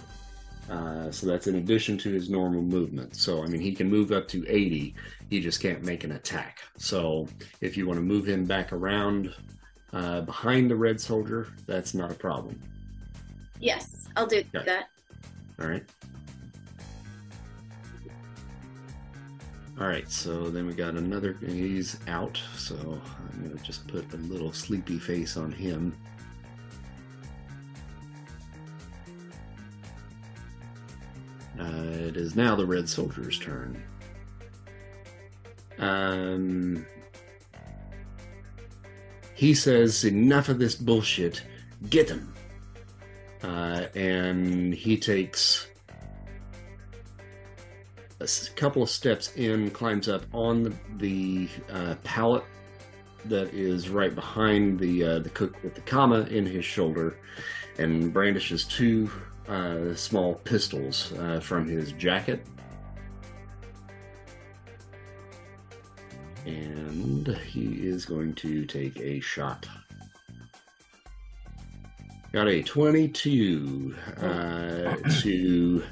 Uh, so that's in addition to his normal movement. So, I mean, he can move up to 80. He just can't make an attack. So, if you want to move him back around uh, behind the red soldier, that's not a problem. Yes, I'll do okay. that. All right. All right, so then we got another. He's out, so I'm gonna just put a little sleepy face on him. Uh, it is now the red soldier's turn. Um, he says, Enough of this bullshit. Get him. Uh, and he takes a couple of steps in, climbs up on the, the uh, pallet that is right behind the uh, the cook with the kama in his shoulder, and brandishes two uh, small pistols uh, from his jacket. And he is going to take a shot. Got a 22 uh, to.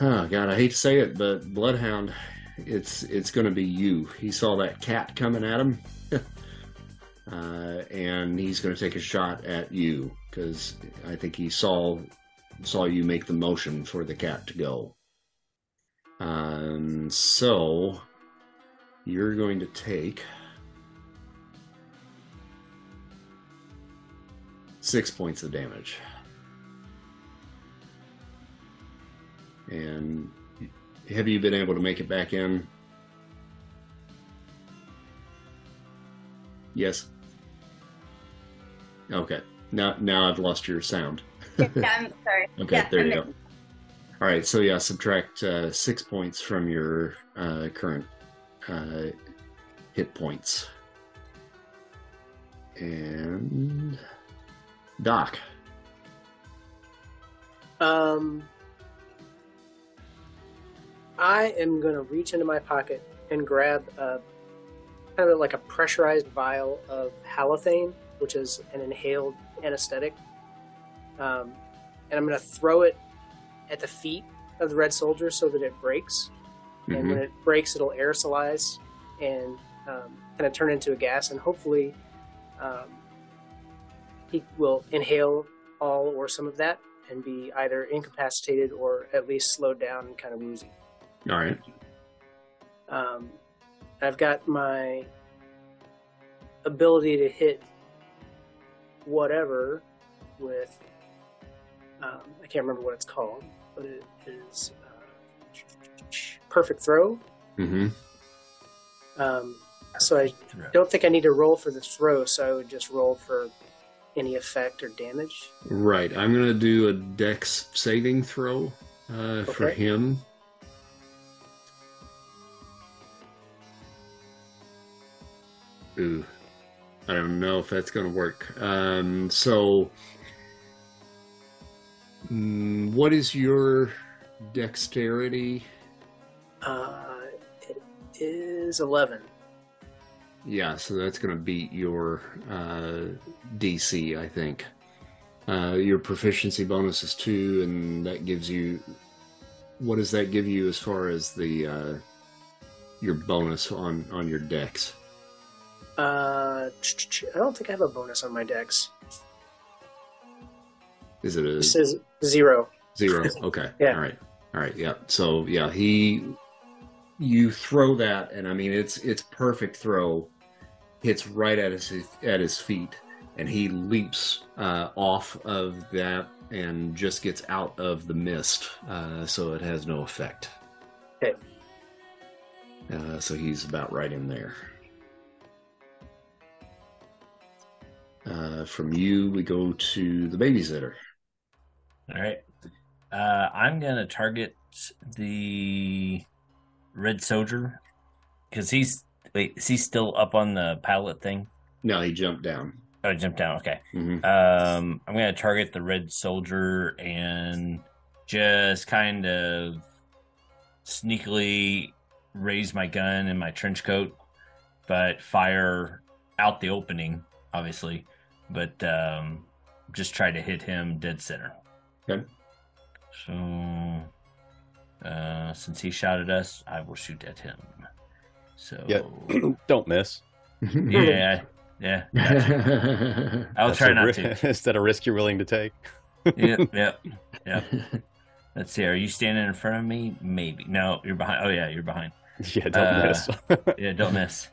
Oh God, I hate to say it, but Bloodhound, it's it's going to be you. He saw that cat coming at him, uh, and he's going to take a shot at you because I think he saw saw you make the motion for the cat to go. Um, so you're going to take six points of damage. And have you been able to make it back in? Yes. Okay. Now, now I've lost your sound. yeah, I'm sorry. okay, yeah, there I'm you go. All right, so yeah, subtract uh, six points from your uh, current uh, hit points. And Doc. Um, I am going to reach into my pocket and grab a kind of like a pressurized vial of halothane, which is an inhaled anesthetic. Um, and I'm going to throw it at the feet of the red soldier so that it breaks. Mm-hmm. And when it breaks, it'll aerosolize and um, kind of turn into a gas. And hopefully, um, he will inhale all or some of that and be either incapacitated or at least slowed down and kind of woozy. All right. Um, I've got my ability to hit whatever with um, I can't remember what it's called, but it is uh, perfect throw. Mm-hmm. Um, so I don't think I need to roll for the throw, so I would just roll for any effect or damage. Right. I'm going to do a dex saving throw uh, okay. for him. Ooh, I don't know if that's going to work. Um, so, mm, what is your dexterity? Uh, it is 11. Yeah, so that's going to beat your uh, DC, I think. Uh, your proficiency bonus is two, and that gives you. What does that give you as far as the uh, your bonus on on your dex? Uh, I don't think I have a bonus on my dex. Is it a? It says zero. Zero. Okay. yeah. All right. All right. Yeah. So yeah, he, you throw that, and I mean it's it's perfect throw, hits right at his at his feet, and he leaps uh, off of that and just gets out of the mist, uh, so it has no effect. Okay. Uh, so he's about right in there. Uh, from you, we go to the babysitter. All right. Uh, I'm gonna target the red soldier because he's wait, is he still up on the pallet thing? No, he jumped down. Oh, he jumped down. Okay. Mm-hmm. Um, I'm gonna target the red soldier and just kind of sneakily raise my gun and my trench coat, but fire out the opening, obviously, but um, just try to hit him dead center. Okay. So, uh, since he shot at us, I will shoot at him. So, yeah, don't miss. yeah, yeah. Gotcha. I'll That's try not ri- to. Is that a risk you're willing to take? yep, yep, yep. Let's see. Are you standing in front of me? Maybe. No, you're behind. Oh yeah, you're behind. Yeah, don't Uh, miss. Yeah, don't miss.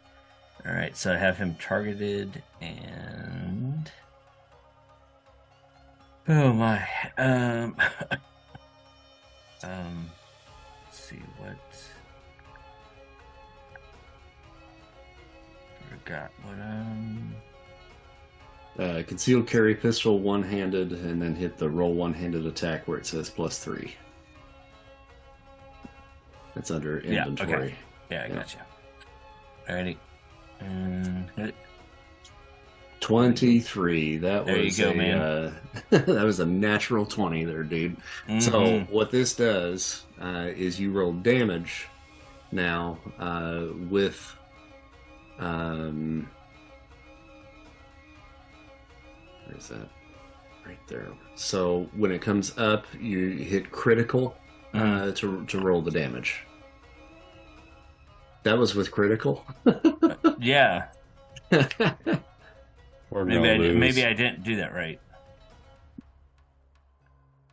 All right, so I have him targeted and. Oh my. Um. um. Let's see what. Forgot what um. Uh, concealed carry pistol one handed, and then hit the roll one handed attack where it says plus three. That's under Yeah, okay. inventory. Yeah, I Yeah. got you. Alrighty. And it. 23. That There you was go, a, man. Uh, that was a natural 20 there, dude. So Mhm. what this does uh, is you roll damage now uh, with um, where's that? Right there. So when it comes up, you hit critical uh, to to roll the damage. That was with critical. yeah, Or maybe I, lose. maybe I didn't do that right.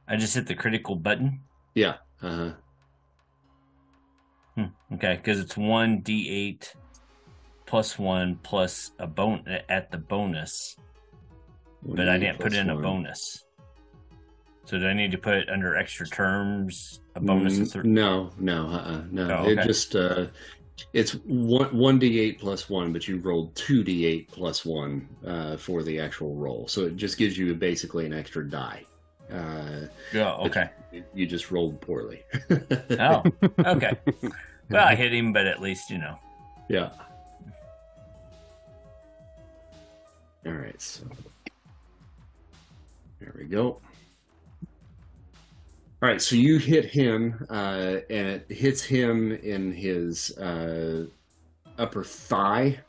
I just hit the critical button. yeah. Uh, Hmm, okay, because it's one d eight plus one plus a bone at the bonus, but I didn't put in a bonus. So do I need to put it under extra terms a bonus Mm, three? No, no, uh-uh, no. Oh, It just uh, it's one one d eight plus one, but you rolled two d eight plus one uh, for the actual roll, so it just gives you basically an extra die. Uh, Yeah. Okay. you just rolled poorly. Oh. Okay. Well, I hit him, but at least you know. yeah. All right, so there we go. All right, so you hit him, uh, and it hits him in his uh, upper thigh.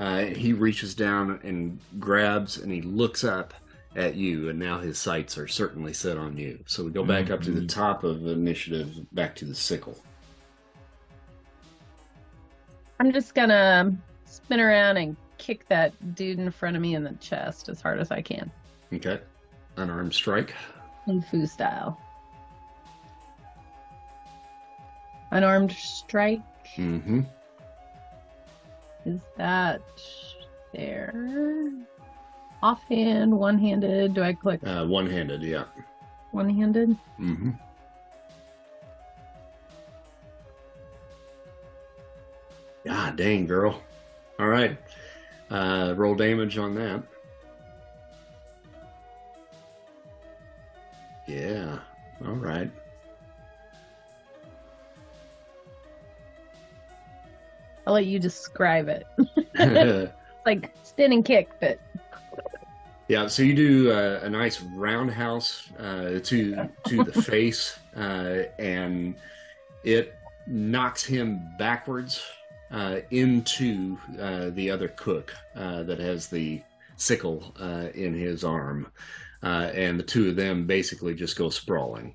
Uh, he reaches down and grabs, and he looks up at you, and now his sights are certainly set on you. So we go back up to the top of initiative, back to the sickle. I'm just gonna spin around and kick that dude in front of me in the chest as hard as I can. Okay, unarmed strike. Kung Fu style. Unarmed strike. Mm-hmm. Is that there? Offhand, one handed. Do I click Uh, one-handed, yeah. one handed? Mm-hmm. God dang, girl. All right. Uh, roll damage on that. Yeah. All right. I'll let you describe it. Like spin and kick, but yeah. So you do uh, a nice roundhouse uh, to to the face, uh, and it knocks him backwards uh, into uh, the other cook uh, that has the sickle uh, in his arm, uh, and the two of them basically just go sprawling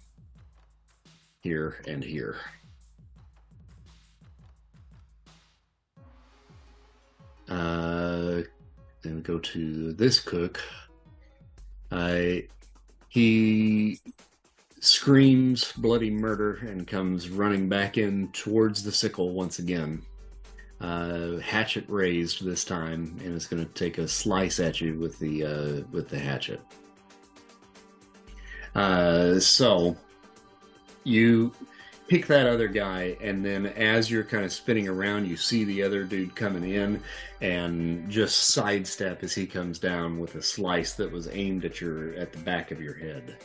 here and here. Uh, then go to this cook. Uh, he screams bloody murder and comes running back in towards the sickle once again. Uh, hatchet raised this time, and is going to take a slice at you with the uh, with the hatchet. Uh, so you pick that other guy, and then as you're kind of spinning around, you see the other dude coming in, and just sidestep as he comes down with a slice that was aimed at your at the back of your head.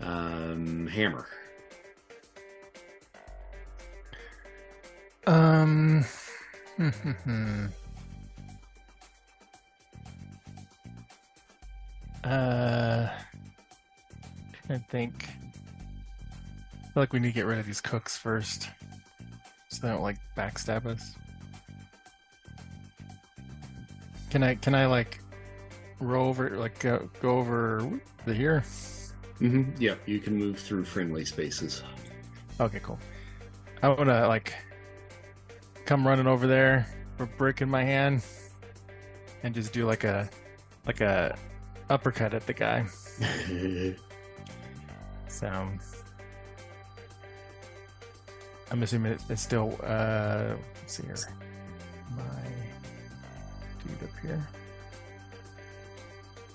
Um, hammer. Um. uh, I think. I feel like we need to get rid of these cooks first, so they don't like backstab us. Can I? Can I like roll over? Like go, go over the here? Mm-hmm. Yeah, you can move through friendly spaces. Okay, cool. I want to like come running over there, a brick in my hand, and just do like a like a uppercut at the guy. so I'm assuming it's, still uh let's see here. My dude up here.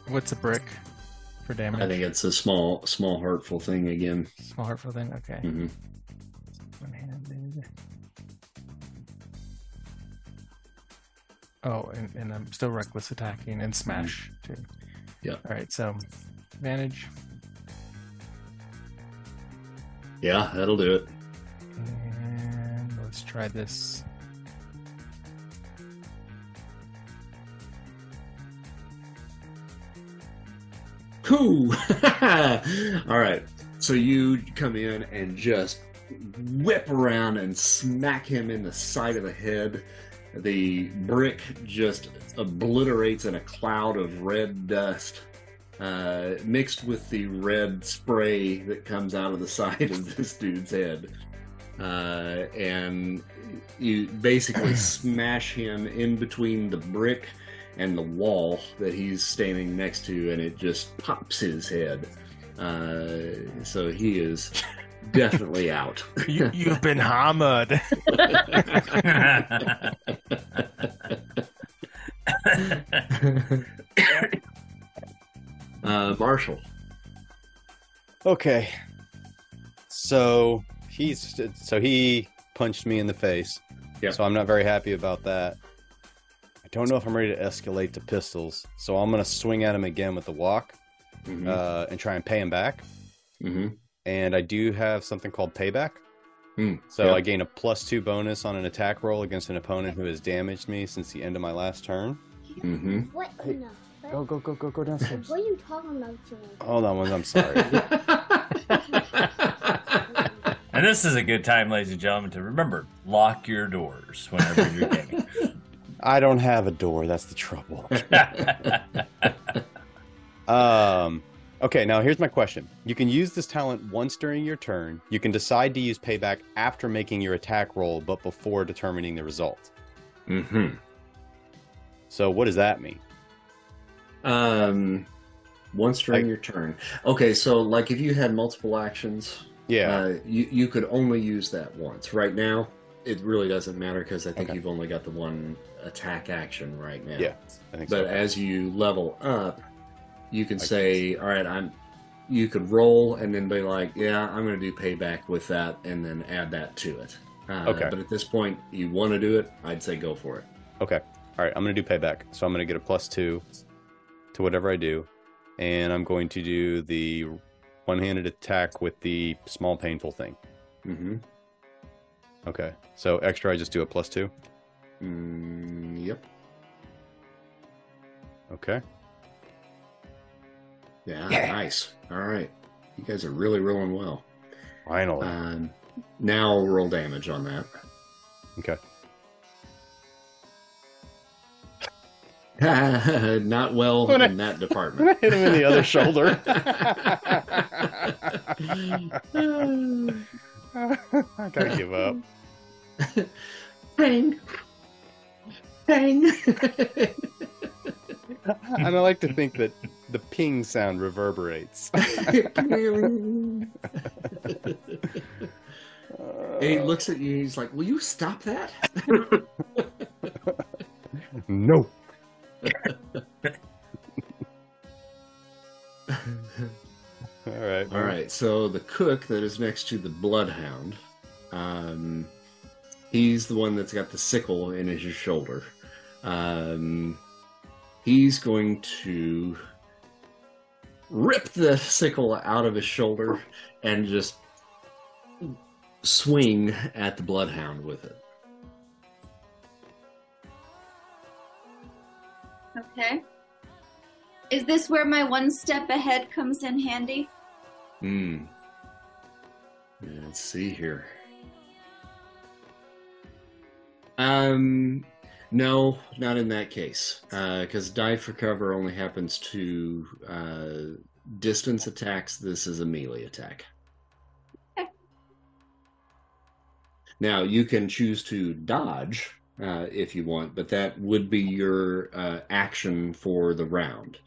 What's a brick for damage? I think it's a small, small, hurtful thing again. Small heartful thing. Okay. Mm-hmm. One-handed. Oh, and, and I'm still reckless attacking and smash too. Yeah. All right, so advantage. Yeah, that'll do it. And let's try this. Cool. All right. So you come in and just whip around and smack him in the side of the head. The brick just obliterates in a cloud of red dust, uh, mixed with the red spray that comes out of the side of this dude's head. Uh, and you basically smash him in between the brick and the wall that he's standing next to, and it just pops his head. Uh, so he is definitely out. You, you've been hammered. uh, Marshall. Okay. So he's so he punched me in the face. Yeah. So I'm not very happy about that. I don't know if I'm ready to escalate to pistols. So I'm gonna swing at him again with the wok Mhm. uh, and try and pay him back. Mhm. And I do have something called payback. Hmm, So yeah. I gain a plus two bonus on an attack roll against an opponent who has damaged me since the end of my last turn. Mhm. What? Hey, no. What, Go go go go go downstairs. what are you talking about, Joey? Hold on, one. I'm sorry. and this is a good time, ladies and gentlemen, to remember lock your doors whenever you're gaming. I don't have a door. That's the trouble. Um, okay, now here's my question. You can use this talent once during your turn. You can decide to use payback after making your attack roll, but before determining the result. hmm So, what does that mean? Um, once during I- your turn. Okay, so like if you had multiple actions, Yeah. uh, you you could only use that once. Right now, it really doesn't matter because I think Okay. you've only got the one attack action right now. Yeah, I think But so. as you level up, you can I- say, "All right, I'm." You could roll and then be like, "Yeah, I'm going to do payback with that," and then add that to it. Uh, Okay. But at this point, you want to do it. I'd say go for it. Okay. All right, I'm going to do payback. So, I'm going to get a plus two to whatever I do. And I'm going to do the one handed attack with the small painful thing. Mm-hmm. Okay. So, extra, I just do a plus two. Mm, yep. Okay. Yeah, Nice. All right. You guys are really rolling well. Finally. Um, now roll damage on that. okay. Not well When I- in that department. hit him in the other shoulder. I gotta give up. Bang. Bang. And I like to think that the ping sound reverberates. And he looks at you. He's like, "Will you stop that?" no. All right. All right. So the cook that is next to the bloodhound, um, he's the one that's got the sickle in his shoulder. Um, he's going to rip the sickle out of his shoulder and just swing at the bloodhound with it. Okay. Is this where my one step ahead comes in handy? Hmm. Yeah, let's see here. Um, no, not in that case, because uh, dive for cover only happens to uh, distance attacks. This is a melee attack. Okay. Now you can choose to dodge uh, if you want, but that would be your uh, action for the round.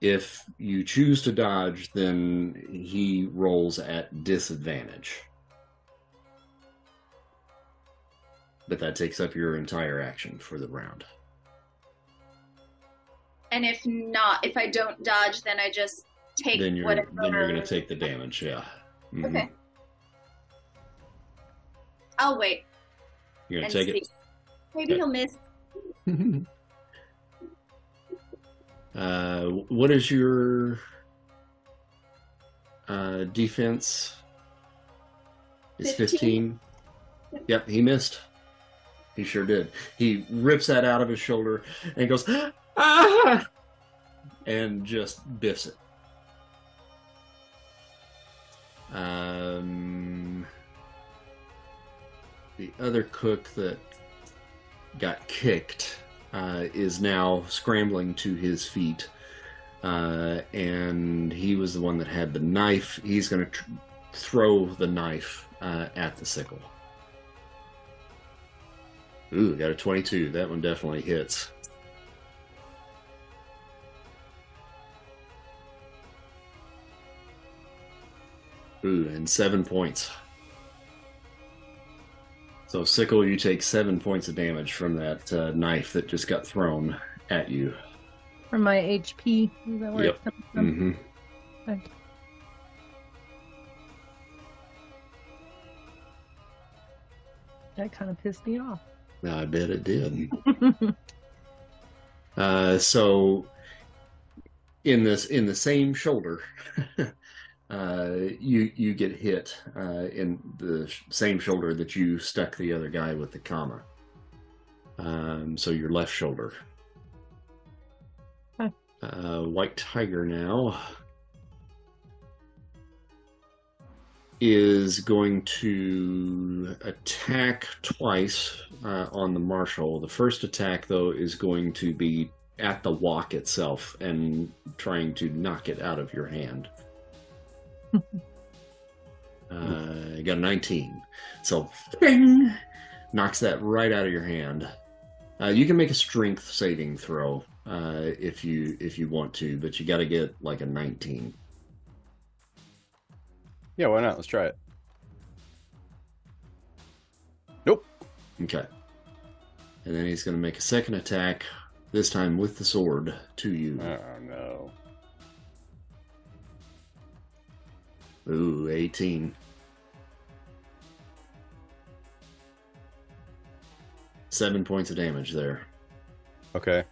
If you choose to dodge, then he rolls at disadvantage. but that takes up your entire action for the round. And if not, if I don't dodge, then I just take then you're whatever. then you're gonna take the damage. Yeah. Mhm. Okay. I'll wait You're gonna take see. Maybe he'll miss. uh, what is your uh, defense? Is 15. 15. Yep, he missed. He sure did. He rips that out of his shoulder and goes, ah! And just biffs it. Um, the other cook that got kicked uh, is now scrambling to his feet. Uh, and he was the one that had the knife. He's going to tr- throw the knife uh, at the sickle. Ooh, got a 22. That one definitely hits. Ooh, and seven points. So, Sickle, you take seven points of damage from that uh, knife that just got thrown at you. From my HP. Is that where Yep. from? hmm Okay. That kind of pissed me off. I bet it did. Uh, so in this in the same shoulder, uh, you you get hit uh, in the sh- same shoulder that you stuck the other guy with the kama. Um, so your left shoulder. Okay. Uh, White Tiger now is going to attack twice uh, on the marshal. The first attack, though, is going to be at the wok itself and trying to knock it out of your hand. Uh, got a 19. So, bing, knocks that right out of your hand. Uh, you can make a strength saving throw uh, if you if you want to, but you got to get like a 19. Yeah, why not? Let's try it. Nope. Okay. And then he's going to make a second attack, this time with the sword, to you. Oh Ooh, 18. Seven points of damage there. Okay.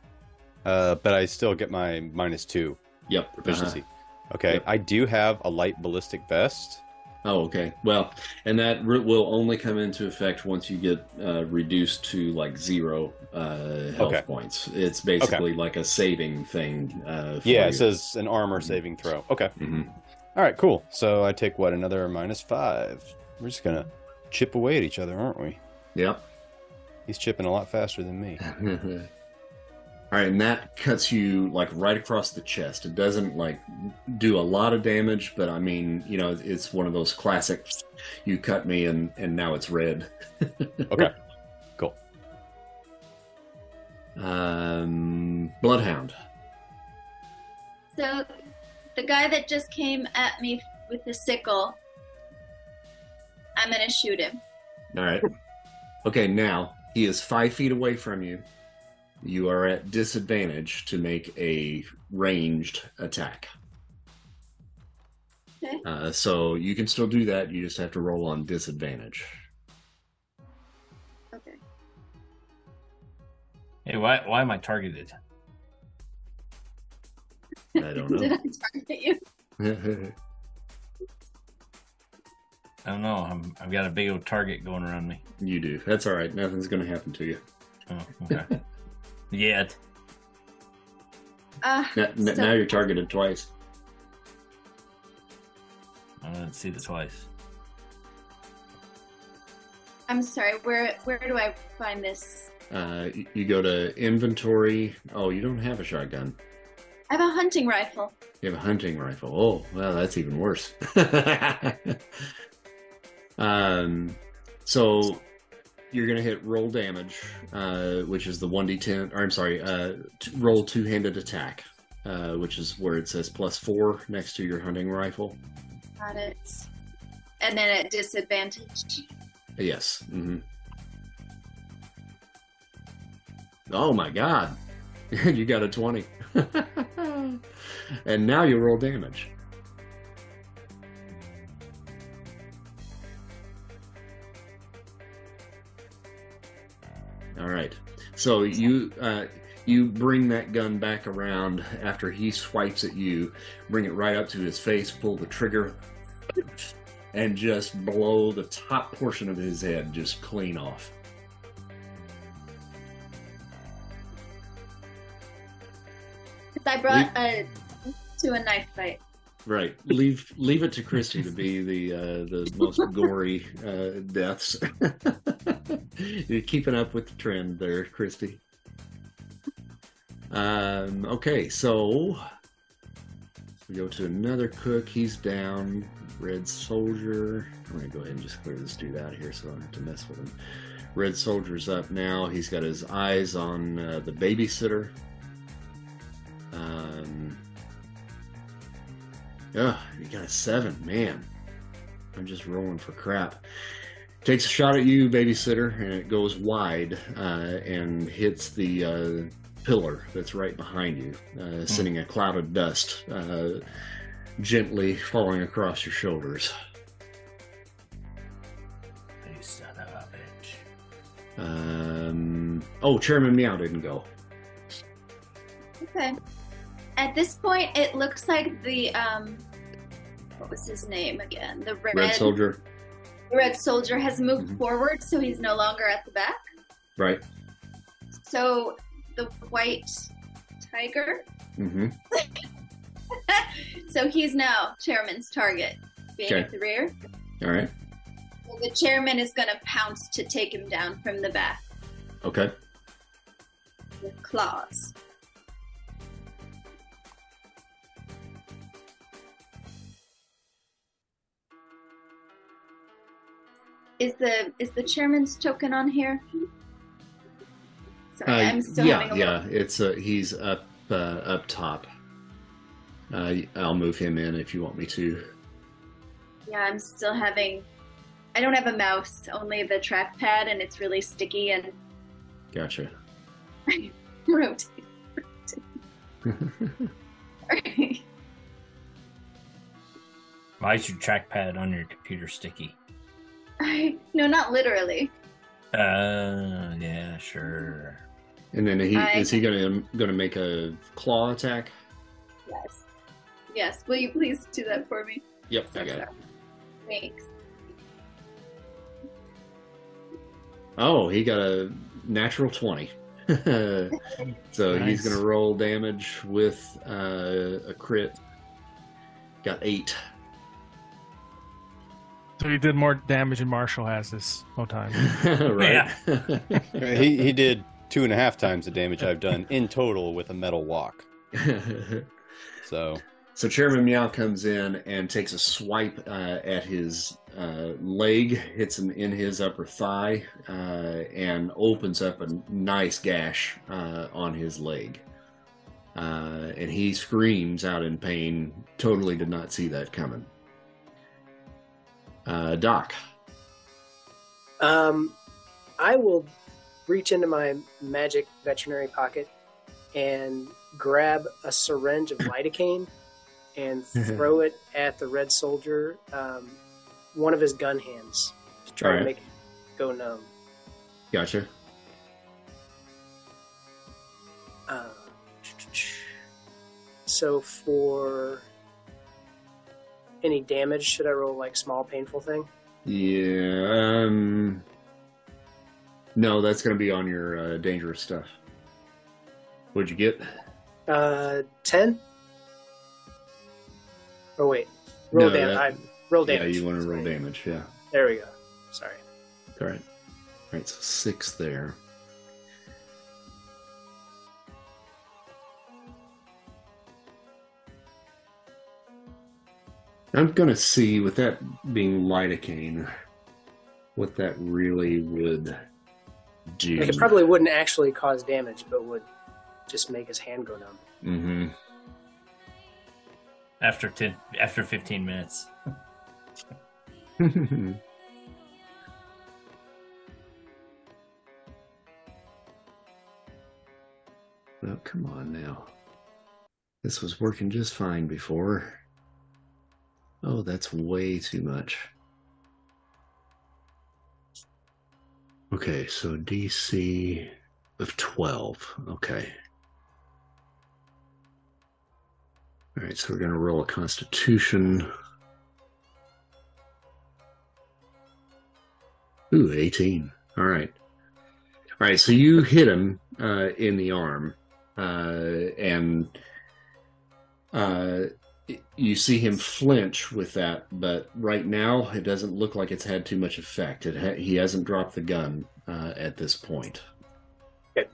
Uh, but I still get my minus two Yep. proficiency. uh-huh. Okay. Yep. I do have a light ballistic vest. Oh, okay. Well, and that will only come into effect once you get uh, reduced to like zero uh, health Okay. points. It's basically like a saving thing. Uh, for Yeah, you. it says an armor Mhm. saving throw. Okay. Mhm. All right, cool. So I take what another minus five. We're just gonna chip away at each other, aren't we? Yep. He's chipping a lot faster than me. All right, and that cuts you like right across the chest. It doesn't like do a lot of damage, but I mean, you know, it's one of those classic. You cut me, and and now it's red. Okay. Cool. Um, Bloodhound. So, the guy that just came at me with the sickle, I'm gonna shoot him. All right. Okay, now he is five feet away from you. You are at disadvantage to make a ranged attack. Okay. Uh, so you can still do that. You just have to roll on disadvantage. Okay. Hey, why why am I targeted? I don't know. Did I target you? I don't know. I'm, I've got a big old target going around me. you do. That's all right. Nothing's going to happen to you. Oh, okay. Yet. Ah, Now, so- now you're targeted twice. I didn't see the twice. I'm sorry. Where where do I find this? Uh, you go to inventory. Oh, you don't have a shotgun. I have a hunting rifle. You have a hunting rifle. Oh, well, that's even worse. um, so you're gonna hit roll damage, uh, which is the one d10. Or I'm sorry, uh, t- roll two-handed attack, uh, which is where it says plus four next to your hunting rifle. Got it. And then at disadvantage. Yes. Mm-hmm. Oh my god, you got a twenty, and now you roll damage. All right. So you uh, you bring that gun back around after he swipes at you, bring it right up to his face, pull the trigger, and just blow the top portion of his head just clean off. I brought a to a knife fight. Right. Leave leave it to Christy to be the uh, the most gory uh, deaths. You're keeping up with the trend there, Christy. Um, okay, so we go to another cook. He's down. Red Soldier. I'm gonna go ahead and just clear this dude out of here so I don't have to mess with him. Red Soldier's up now. He's got his eyes on uh, the babysitter. Um, Ugh, you got a seven, man. I'm just rolling for crap. Takes a shot at you, babysitter, and it goes wide uh, and hits the uh, pillar that's right behind you, uh, sending a cloud of dust uh, gently falling across your shoulders. You son of a bitch. Um, oh, Chairman Meow didn't go. Okay. At this point, it looks like the um, what was his name again? The red, Red Soldier, red soldier has moved Mhm. forward, so he's no longer at the back. right? So the white tiger. Mm-hmm. so he's now chairman's target, being Okay. at the rear. All right. So the chairman is going to pounce to take him down from the back Okay. with claws. Is the is the chairman's token on here? Sorry, Uh, I'm still yeah, having a yeah. It's uh, he's up uh, up top. Uh, I'll move him in if you want me to. Yeah, I'm still having. I don't have a mouse, only the trackpad, and it's really sticky and Gotcha. rotate. Sorry. Why is your trackpad on your computer sticky? I, no, not literally. Uh, yeah, sure. And then he I- is he gonna gonna make a claw attack? Yes. Yes. Will you please do that for me? Yep, So I got it. Thanks. Oh, he got a natural twenty. so he's gonna roll damage with uh, a crit. Got eight. So he did more damage than Marshall has this whole time. right. He he did two and a half times the damage I've done in total with a metal wok. So So Chairman Meow comes in and takes a swipe uh, at his uh, leg, hits him in his upper thigh, uh, and opens up a nice gash uh, on his leg. Uh, and he screams out in pain. Totally did not see that coming. Uh, Doc. Um, I will reach into my magic veterinary pocket and grab a syringe of lidocaine and throw it at the red soldier, um, one of his gun hands, to try Alright. to make it go numb. Gotcha. So for any damage, should I roll like small painful thing? Yeah. Um, no, that's going to be on your uh, dangerous stuff. What'd you get? Uh, ten. Oh wait, roll No, damage. that- I roll Yeah, you want to roll damage. Yeah. There we go. Sorry. All right. All right. So six there. I'm gonna see with that being lidocaine, what that really would do. Like, it probably wouldn't actually cause damage, but would just make his hand go numb. Mm-hmm. After ten, after fifteen minutes. oh, come on now. This was working just fine before. Oh, that's way too much. Okay, so DC of 12. Okay. All right, so we're going to roll a constitution. Ooh, 18. All right. All right, so you hit him uh, in the arm, uh, and uh, you see him flinch with that, but right now it doesn't look like it's had too much effect. It ha- he hasn't dropped the gun uh, at this point. Okay.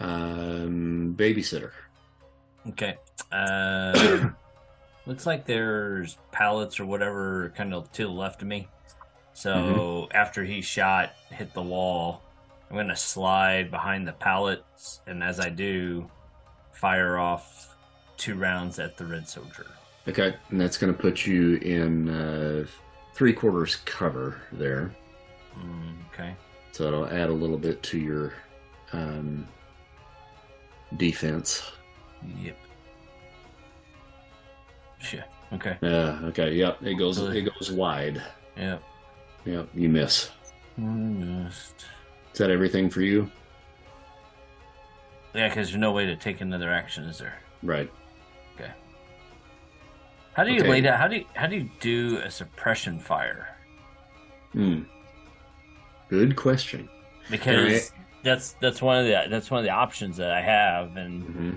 Um, babysitter. Okay. Uh, looks like there's pallets or whatever kind of to the left of me. So after he shot, hit the wall, I'm going to slide behind the pallets. And as I do, fire off two rounds at the red soldier. Okay, and that's going to put you in uh, three quarters cover there. Mm, okay. So it'll add a little bit to your um, defense. Yep. Shit. Okay. Yeah. Okay. Yep. It goes. It goes wide. Yep. Yep. You miss. Just... Is that everything for you? Yeah, because there's no way to take another action, is there? Right. How do you Okay. lay down? How do you how do you do a suppression fire? Hmm. Good question. Because Alright. that's that's one of the that's one of the options that I have, and hmm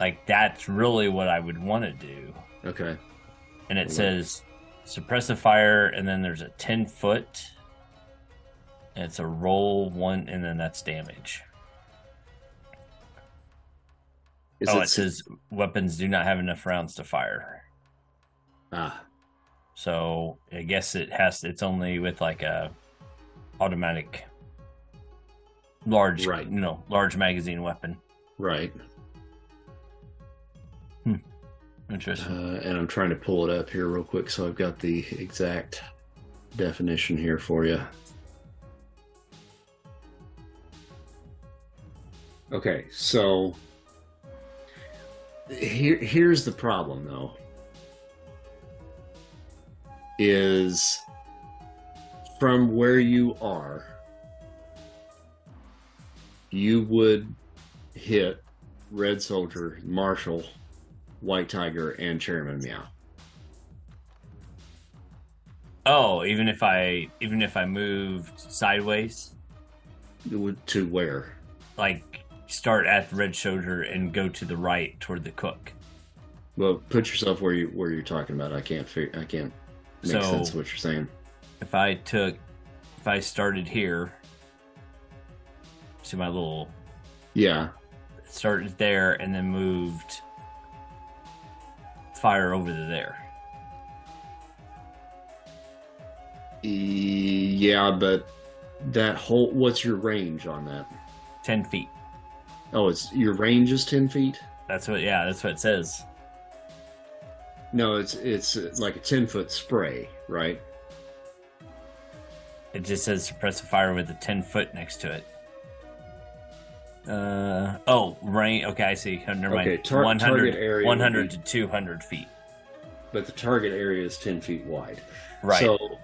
like that's really what I would want to do. Okay. And it Right. says suppressive fire, and then there's a ten foot. And it's a roll one, and then that's damage. Is oh, it it says weapons do not have enough rounds to fire. Ah? So I guess it has. It's only with like a automatic, large, Right. you know, large magazine weapon. Right. Interesting. Uh, and I'm trying to pull it up here real quick, so I've got the exact definition here for you. Okay, so here here's the problem though. Is from where you are, you would hit Red Soldier, Marshall, White Tiger, and Chairman Meow. oh, even if I even if I moved sideways, Would- To where? like start at the Red Soldier and go to the right toward the cook. Well, put yourself where you where you're talking about. I can't figure. I can't make So- sense of what you're saying. If I took, if I started here, see my little Yeah. started there and then moved fire over to there. Yeah, but that whole what's your range on that? Ten feet. Oh, it's your range is ten feet. That's what. Yeah, that's what it says. No, it's it's like a ten foot spray, right? It just says suppressive fire with a ten foot next to it. Uh oh, range. Okay, I see. Oh, Never mind. Okay, tar- 100, target area 100 be- to two hundred feet. But the target area is ten feet wide. Right. So,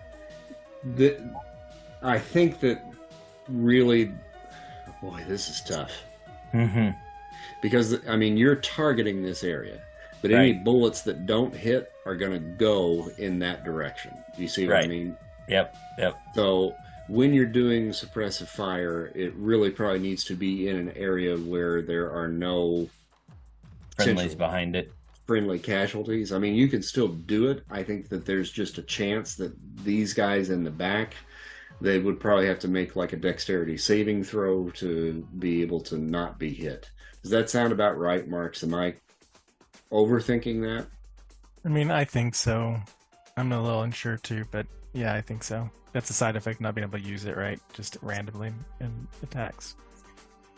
the, I think that really, boy, this is tough. hmm because I mean you're targeting this area, but any bullets that don't hit are going to go in that direction. Do you see what I mean? Yep. Yep. So when you're doing suppressive fire, it really probably needs to be in an area where there are no Friendlies behind it. friendly casualties. I mean, you can still do it. I think that there's just a chance that these guys in the back, they would probably have to make like a dexterity saving throw to be able to not be hit. Does that sound about right, Marks? Am I overthinking that? I mean, I think so. I'm a little unsure too, but yeah, I think so. That's a side effect not being able to use it right, just randomly in attacks.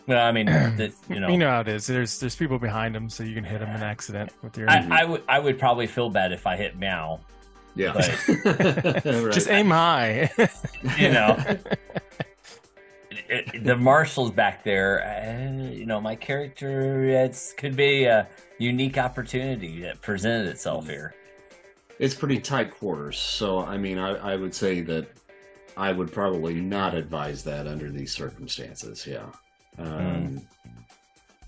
Well, I mean, the, you know, you know how it is. There's there's people behind them, so you can hit them in accident with your. I, I would I would probably feel bad if I hit Meow. Yeah. Right. Just aim high. You know, It- the marshals back there. Uh, you know, my character it's could be a unique opportunity that presented itself here. It's pretty tight quarters, so I mean, I, I would say that I would probably not advise that under these circumstances. Yeah, um,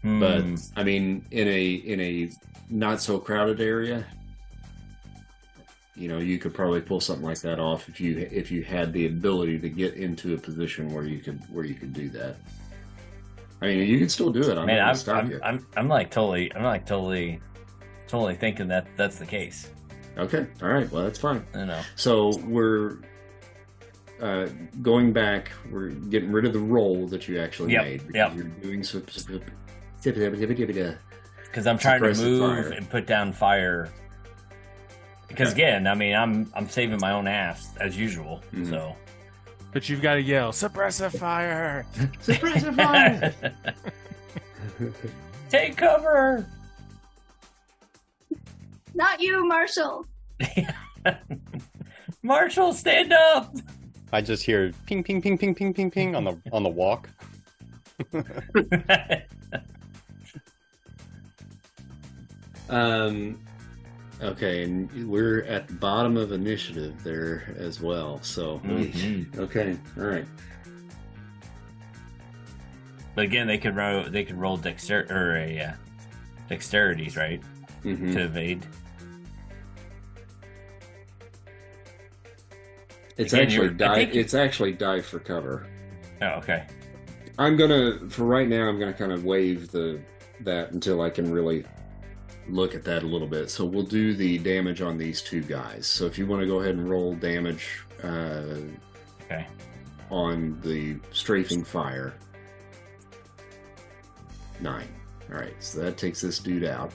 but Hmm. I mean, in a in a not so crowded area, you know, you could probably pull something like that off if you if you had the ability to get into a position where you could where you could do that. I mean, you can still do it. I'm Man, I'm, stop I'm, you. I'm I'm like totally I'm like totally totally thinking that that's the case. Okay, all right. Well, that's fine. You know, So we're uh, going back. We're getting rid of the role that you actually Yep, made. because. You're doing because I'm trying to move fire. and put down fire. Because Okay. again, I mean, I'm I'm saving my own ass as usual. Mhm. So but you've got to yell suppressive fire. Suppressive fire. take cover. Not you, Marshall. Marshall, stand up. I just hear ping, ping, ping, ping, ping, ping, ping on the on the wok. um. Okay, and we're at the bottom of initiative there as well. So Mhm. okay, all right. but again, they could roll they could roll dexter or a uh, dexterities, right, Mhm. to evade. It's Again, actually dive. It's actually dive for cover. Oh, okay. I'm gonna for right now. I'm gonna kind of waive the that until I can really look at that a little bit. So we'll do the damage on these two guys. So if you want to go ahead and roll damage uh, Okay. on the strafing fire, nine. All right, so that takes this dude out.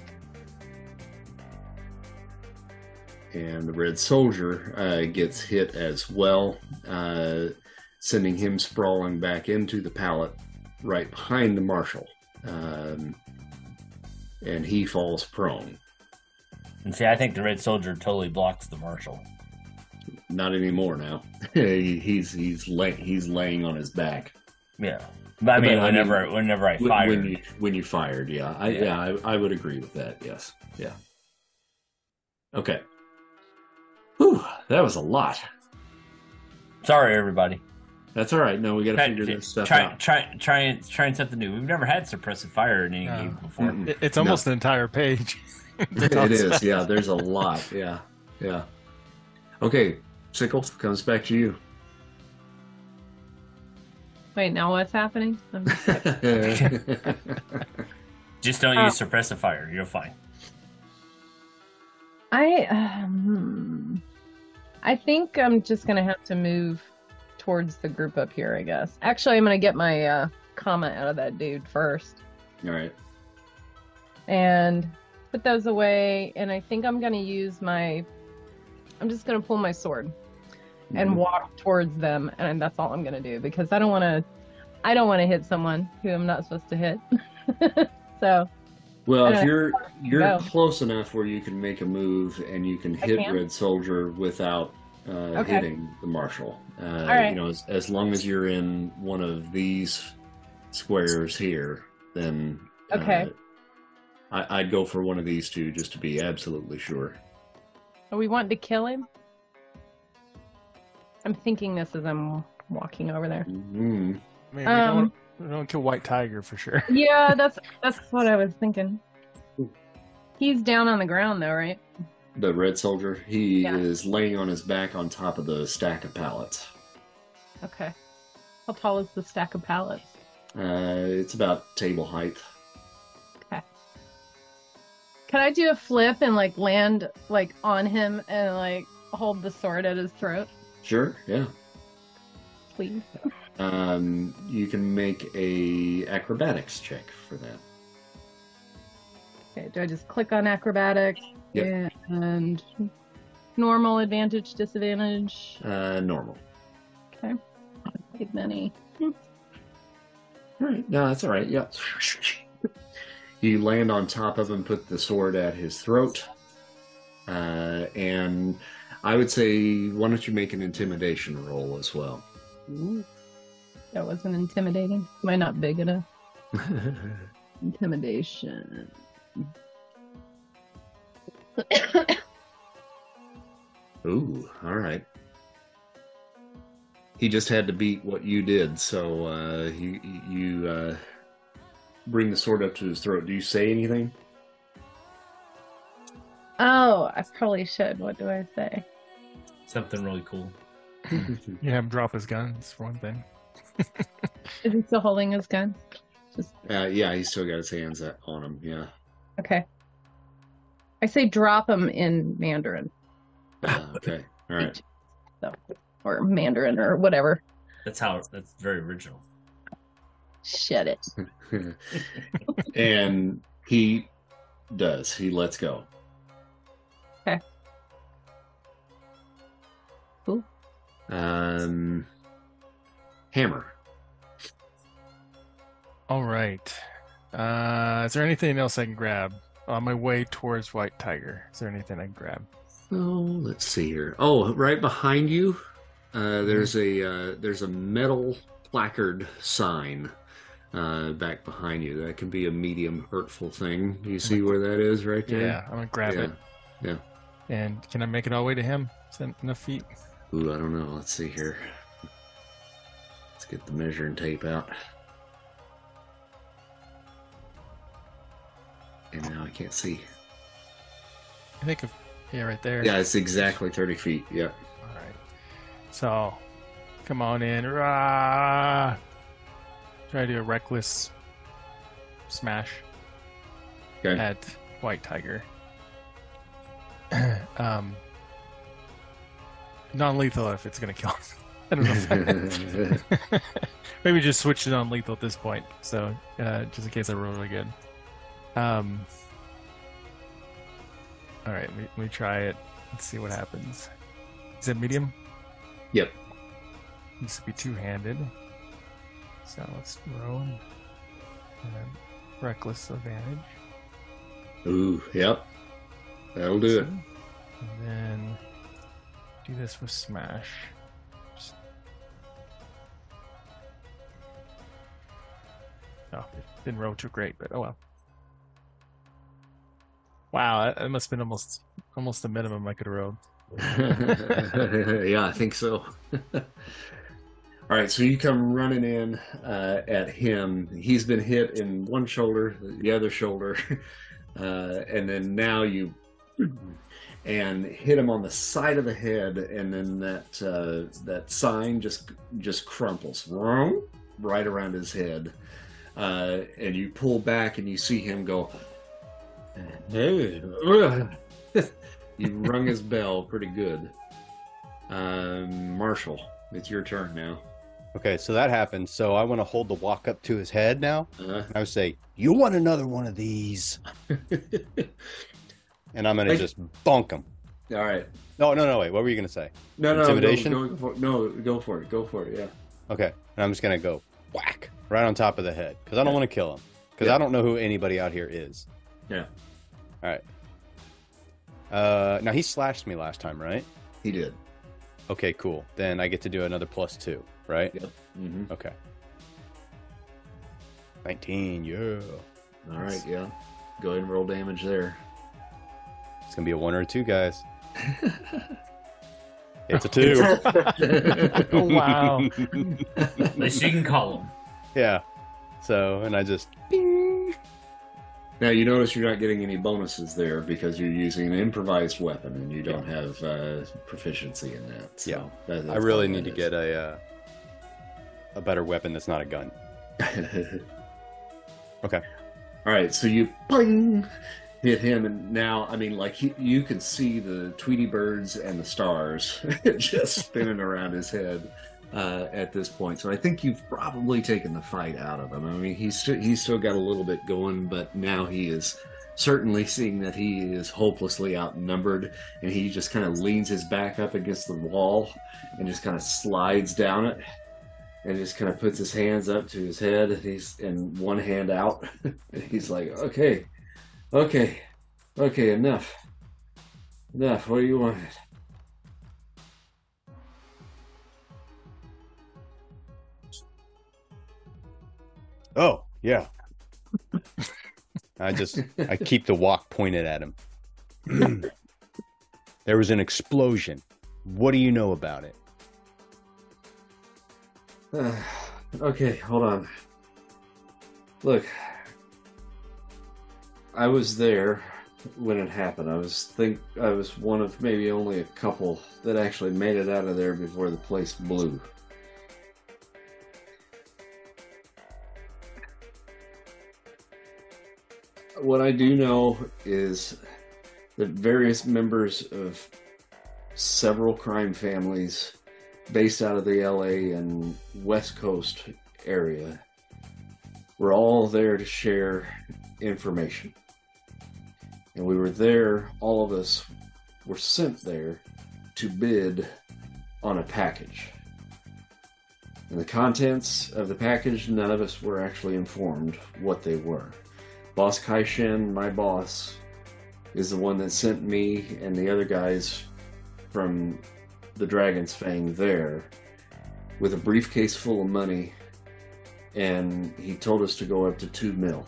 And the red soldier uh, gets hit as well, uh, sending him sprawling back into the pallet right behind the marshal. Um, and he falls prone. And see, I think the red soldier totally blocks the marshal. Not anymore now. He- he's he's lay, he's laying on his back. Yeah. But I But, mean, I whenever mean, whenever I fired, when you when you fired, yeah, I, Yeah. yeah, I, I would agree with that. Yes, yeah. Okay. Whew, that was a lot. sorry everybody. That's all right. No, we got to figure this stuff try, out. try, trying, trying something new. We've never had suppressive fire in any No. game before. It- It's almost an entire page. to it is. Yeah, there's a lot. Yeah, yeah. Okay, Sickle comes back to you. Wait, now what's happening? I'm just- Just don't Uh, use suppressive fire. You're fine. I um, I think I'm just gonna have to move towards the group up here. I guess. Actually, I'm gonna get my uh, kama out of that dude first all right. and put those away. And I think I'm gonna use my. I'm just gonna pull my sword and Mhm. walk towards them, and that's all I'm gonna do because I don't want to. I don't want to hit someone who I'm not supposed to hit. so Well, if you're you're go. close enough where you can make a move and you can hit can? Red Soldier without uh, Okay. hitting the marshal. Uh, right. You know, as, as long as you're in one of these squares here, then uh, Okay. I, I'd go for one of these two just to be absolutely sure. Are we wanting to kill him? I'm thinking this as I'm walking over there. Mhm. I mean, we Um, don't don't kill White Tiger for sure. Yeah, that's that's what I was thinking. He's down on the ground though, right? The red soldier, he Yeah. is laying on his back on top of the stack of pallets. Okay. How tall is the stack of pallets? Uh, it's about table height. Okay. Can I do a flip and like land like on him and like hold the sword at his throat, Sure, yeah. please? Um, you can make a acrobatics check for that. Okay, do I just click on acrobatics Yep. and normal advantage disadvantage? Uh, normal. Okay. Big many. All right, no, that's all right. Yeah. You land on top of him, put the sword at his throat, uh, and I would say, why don't you make an intimidation roll as well? Ooh. That wasn't intimidating. Am I not big enough? Intimidation. Ooh, all right. He just had to beat what you did, so uh, you you uh, bring the sword up to his throat. Do you say anything? oh, I probably should. What do I say? Something really cool. You have him drop his guns for one thing. Is he still holding his gun? Just Uh, yeah, he's still got his hands on him. Yeah. okay. I say drop them in Mandarin. Uh, okay. All right. So, or Mandarin or whatever. That's how. That's very original. Shut it. and he does. He lets go. Okay. Cool. Um, hammer. All right. Uh, is there anything else I can grab on my way towards White Tiger? Is there anything I can grab? Oh, let's see here. Oh, right behind you, uh, there's a uh, there's a metal placard sign uh, back behind you. That can be a medium hurtful thing. Do you see where that is right there? Yeah, I'm gonna grab Yeah. it. Yeah. And can I make it all the way to him? Is that enough feet? Ooh, I don't know. Let's see here. Let's get the measuring tape out. And now I can't see. I think of yeah, right there. Yeah, it's exactly 30 feet. Yep. All right. So, come on in. Rah! Try to do a reckless smash Okay. at White Tiger. um, non-lethal if it's gonna kill him. I don't know. Maybe just switch to non-lethal at this point. So, uh, just in case I roll really good. Um. All right, let me, try it. Let's see what happens. Is it medium? Yep. Needs to be two-handed. So let's roll. And then reckless advantage. Ooh, yep. That'll do it. And then do this with smash. Oh, it didn't roll too great, but oh well. Wow, that must have been almost almost the minimum I could have rolled. yeah, I think so. All right, so you come running in uh, at him. He's been hit in one shoulder, the other shoulder, uh, and then now you and hit him on the side of the head, and then that uh, that sign just just crumples right around his head, uh, and you pull back and you see him go. Hey, you rung his bell pretty good. Um, Marshall, it's your turn now. Okay, so that happened. So I want to hold the wok up to his head now. Uh, I would say, "You want another one of these?" And I'm gonna Like- just bonk him. all right. No, no, no. Wait, what were you gonna say? No, no, Intimidation? Go, go for, no, go for it. Go for it. Yeah. Okay, and I'm just gonna go whack right on top of the head because I don't Yeah. want to kill him because Yeah. I don't know who anybody out here is. Yeah. All right. Uh, now he slashed me last time, right? He did. Okay, cool. Then I get to do another plus two, right? Yep. hmm Okay. Nineteen, yeah. All right. Yeah. Go ahead and roll damage there. It's gonna be a one or a two, guys. It's a two. Oh, wow. At least you can call him. yeah. So, and I just Now you notice you're not getting any bonuses there because you're using an improvised weapon and you don't have uh, proficiency in that. So Yeah. that- I really need to that get a uh, a better weapon that's not a gun. Okay. All right, so you boing, hit him, and now I mean, like he, you can see the Tweety birds and the stars just spinning around his head uh, at this point. So I think you've probably taken the fight out of him. I mean, he's st- he's still got a little bit going, but now he is certainly seeing that he is hopelessly outnumbered, and he just kind of leans his back up against the wall and just kind of slides down it. And just kind of puts his hands up to his head. And he's and one hand out. and he's like, "Okay, okay, okay, enough, enough. What do you want?" Oh, yeah. I just I keep the wok pointed at him. there was an explosion. What do you know about it? Uh, okay, hold on. Look, I was there when it happened. I was think I was one of maybe only a couple that actually made it out of there before the place blew. What I do know is that various members of several crime families based out of the LA and West Coast area. We're all there to share information. And we were there, all of us were sent there to bid on a package. And the contents of the package, none of us were actually informed what they were. Boss Kai Shen, my boss, is the one that sent me and the other guys from the Dragon's Fang there with a briefcase full of money, and he told us to go up to two mil.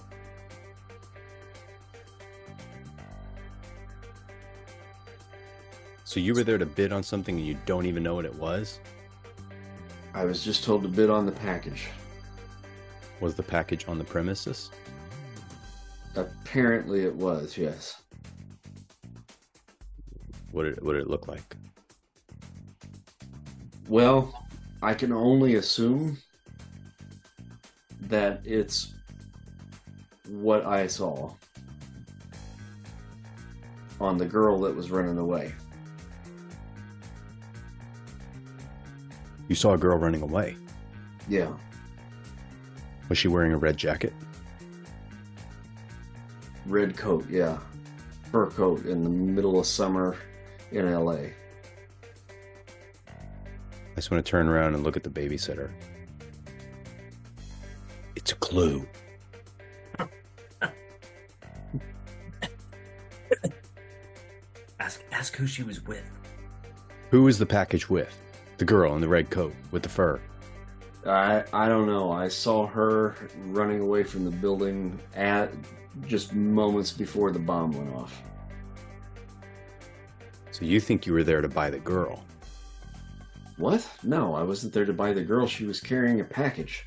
So you were there to bid on something and you don't even know what it was? I was just told to bid on the package. Was the package on the premises? Apparently, it was, yes. What did, what did it look like? Well, I can only assume that it's what I saw on the girl that was running away. You saw a girl running away. Yeah. Was she wearing a red jacket? Red coat, yeah. Fur coat in the middle of summer in LA. I just want to turn around and look at the babysitter. It's a clue. Ask ask who she was with. Who is the package with? The girl in the red coat with the fur. I I don't know. I saw her running away from the building at just moments before the bomb went off. So you think you were there to buy the girl? What? No, I wasn't there to buy the girl. She was carrying a package.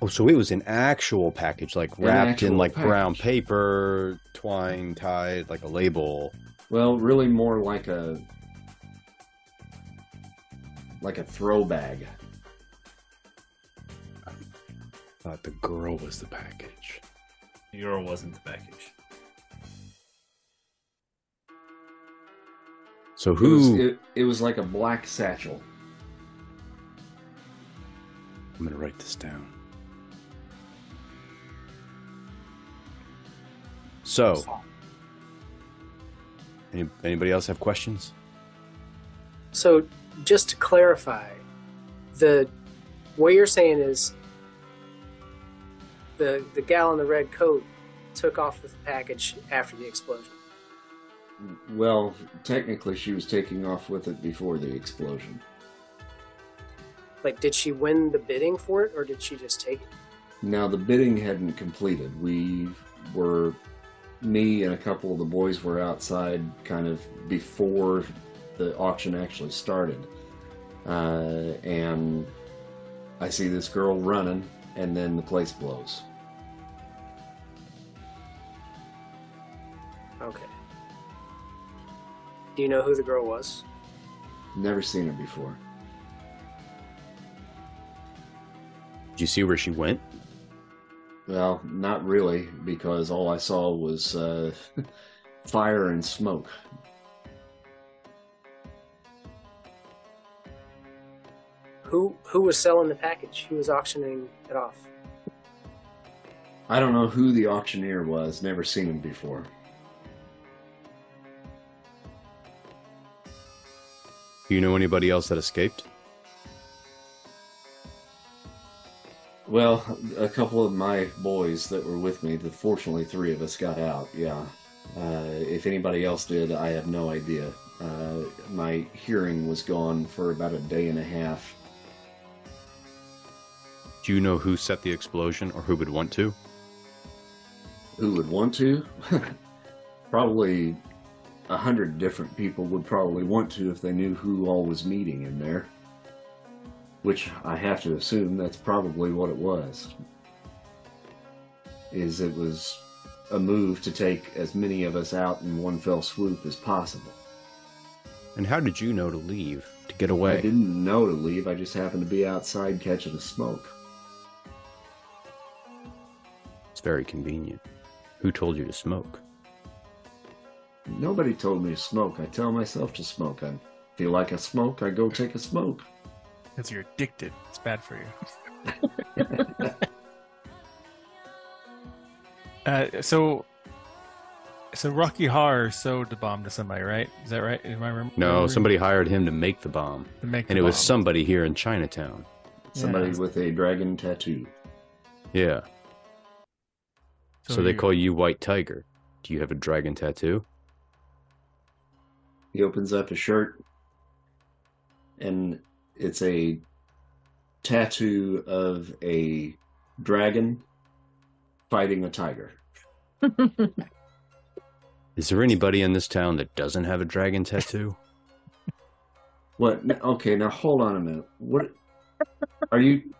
Oh, so it was an actual package, like wrapped in like brown paper, twine tied like a label. Well, really more like a like a throw bag. Thought the girl was the package. Euro wasn't the package. So It was, who? it, it was like a black satchel. I'm gonna write this down. So, any, anybody else have questions? So, just to clarify, the what you're saying is the the gal in the red coat took off with the package after the explosion. Well, technically, she was taking off with it before the explosion. Like, did she win the bidding for it, or did she just take it? Now, the bidding hadn't completed. We were, me and a couple of the boys were outside kind of before the auction actually started. Uh, and I see this girl running, and then the place blows. Okay. Do you know who the girl was? Never seen her before. Did you see where she went? Well, not really, because all I saw was uh, fire and smoke. Who who was selling the package? Who was auctioning it off? I don't know who the auctioneer was, never seen him before. Do you know anybody else that escaped? Well, a couple of my boys that were with me, the, fortunately three of us got out, yeah. Uh, if anybody else did, I have no idea. Uh, my hearing was gone for about a day and a half. Do you know who set the explosion or who would want to? Who would want to? probably a hundred different people would probably want to if they knew who all was meeting in there. Which I have to assume that's probably what it was. Is it was a move to take as many of us out in one fell swoop as possible. And how did you know to leave, to get away? I didn't know to leave, I just happened to be outside catching the smoke. It's very convenient. Who told you to smoke? Nobody told me to smoke. I tell myself to smoke. I feel like I smoke, I go take a smoke. Because you're addicted. It's bad for you. Uh, so, so Rocky Horror sold the bomb to somebody, right? Is that right? Am I rem- No, remembering? somebody hired him to make the bomb. to make And the it was somebody here in Chinatown. Somebody Yeah. with a dragon tattoo. Yeah. So, they call you White Tiger. Do you have a dragon tattoo? He opens up his shirt, and it's a tattoo of a dragon fighting a tiger. Is there anybody in this town that doesn't have a dragon tattoo? What? Okay, now hold on a minute. What are you?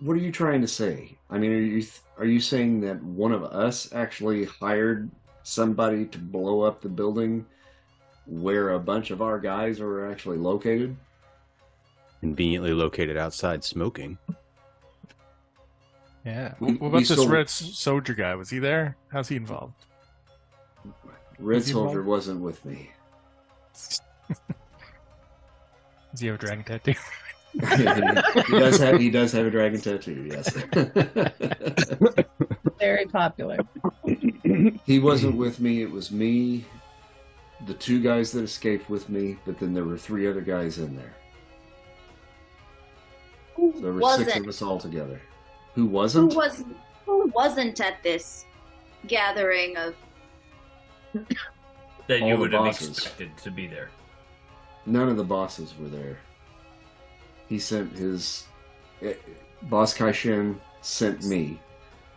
What are you trying to say? I mean, are you are you saying that one of us actually hired somebody to blow up the building where a bunch of our guys are actually located? Conveniently located outside smoking. Yeah. We- what about this sold- red soldier guy? Was he there? How's he involved? Red Is he Soldier involved? wasn't with me. Does he have a dragon tattoo? he does have he does have a dragon tattoo. Yes. Very popular. he wasn't with me. It was me, the two guys that escaped with me, but then there were three other guys in there. Who So there were six wasn't? of us all together. Who Who wasn't? was? Who wasn't at this gathering of? That All you would have expected to be there. None of the bosses were there. He sent his eh, boss Kai Shen sent me.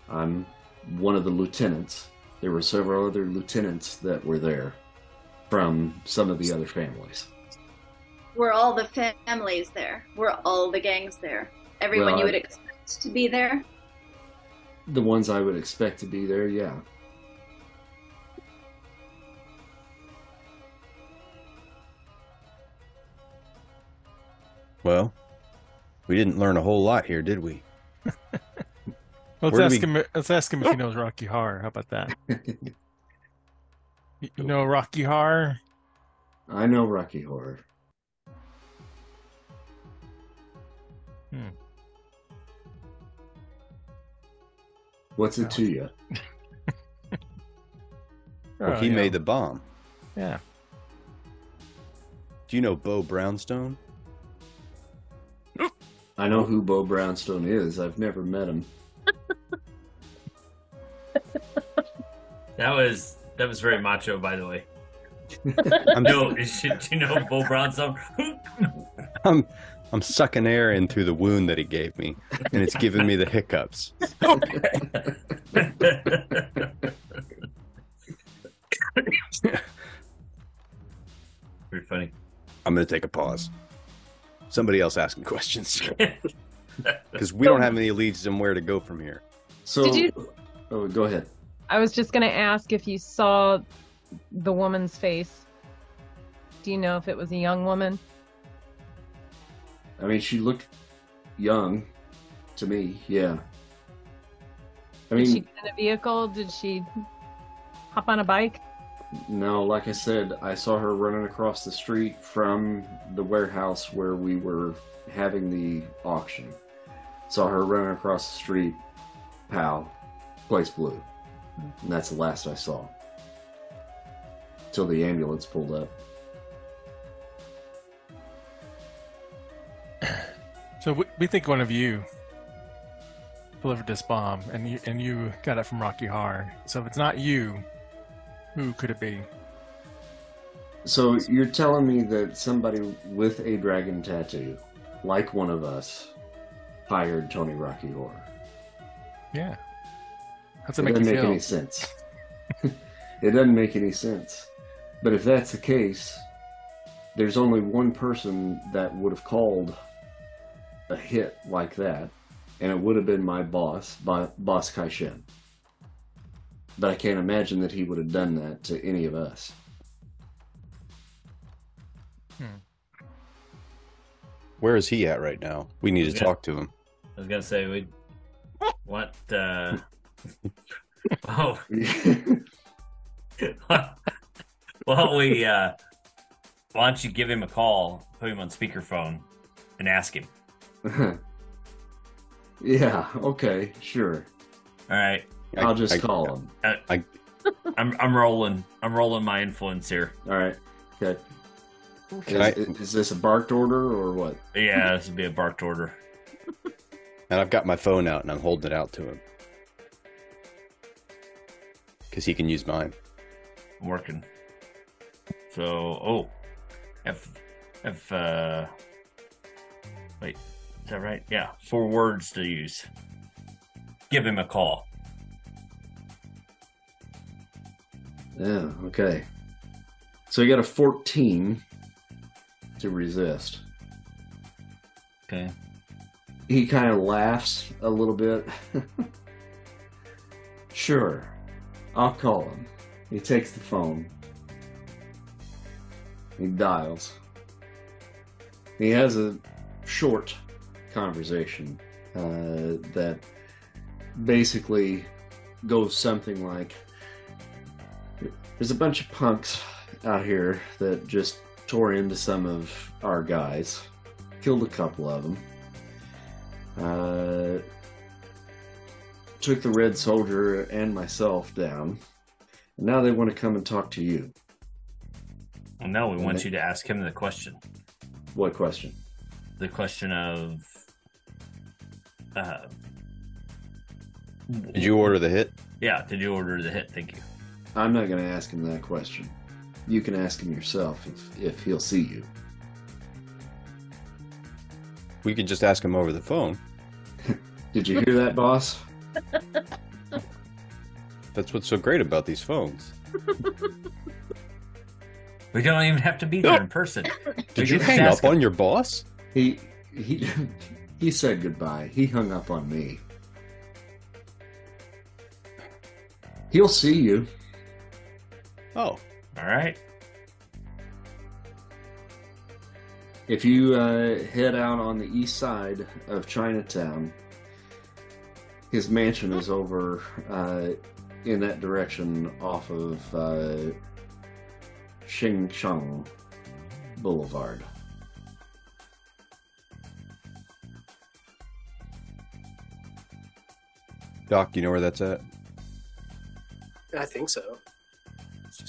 I'm one of the lieutenants. There were several other lieutenants that were there from some of the other families. Were all the families there? Were all the gangs there? Everyone Well, you I- would expect to be there? The ones I would expect to be there, yeah. Well, we didn't learn a whole lot here, did we? Let's Where ask we- him. Let's ask him if he knows Rocky Horror. How about that? You you know Rocky Horror? I know Rocky Horror. Hmm. What's it to you? Well, Oh, he yeah. made the bomb. Yeah. Do you know Bo Brownstone? I know who Bo Brownstone is. I've never met him. That was that was very macho, by the way. I'm, No, should you know Bo Brownstone? I'm, I'm sucking air in through the wound that he gave me, and it's giving me the hiccups. Pretty funny. I'm going to take a pause. Somebody else asking questions. because we don't have any leads on where to go from here. So, Did you- oh, go ahead. I was just gonna ask if you saw the woman's face. Do you know if it was a young woman? I mean, she looked young to me. Yeah. I Did she mean, get in a vehicle? Did she hop on a bike? No, like I said, I saw her running across the street from the warehouse where we were having the auction. Saw her running across the street, pow, place blue. And that's the last I saw. Till the ambulance pulled up. So we, we think one of you delivered this bomb, and you and you got it from Rocky Horror. So if it's not you, who could it be? So you're telling me that somebody with a dragon tattoo, like one of us, hired Tony Rocky Horror? Yeah. How's it It make doesn't make feel? any sense. it doesn't make any sense. But if that's the case, there's only one person that would have called a hit like that, and it would have been my boss, Boss Kai Shen. But I can't imagine that he would have done that to any of us. Where is he at right now? We need to Yeah. talk to him. I was gonna say we what uh oh well we uh why don't you give him a call, put him on speakerphone and ask him. yeah, okay, sure. All right. I- I'll just I- call him. I'm I'm rolling. I'm rolling my influence here. All right. Okay. Can Is, I- is this a barked order or what? Yeah, this would be a barked order. And I've got my phone out and I'm holding it out to him. Because he can use mine. I'm working. So oh if if uh wait, is that right? Yeah. Four words to use. Give him a call. Yeah, okay. So you got a 14 to resist. Okay. He kind of laughs a little bit. sure, I'll call him. He takes the phone. He dials. He has a short conversation uh, that basically goes something like There's a bunch of punks out here that just tore into some of our guys, killed a couple of them. Uh, took the Red Soldier and myself down. And now they want to come and talk to you. Well, no, we want Okay. you to ask him the question. What question? The question of uh Did you order the hit? Yeah, did you order the hit? Thank you. I'm not going to ask him that question. You can ask him yourself if, if he'll see you. We could just ask him over the phone. Did you hear that, boss? That's what's so great about these phones. We don't even have to be there in person. Did you can hang up him. on your boss? He he he said goodbye. He hung up on me. He'll see you. Oh, All right. If you uh, head out on the east side of Chinatown, his mansion is over uh, in that direction off of uh, Xingshang Boulevard. Doc, you know where that's at? I think so.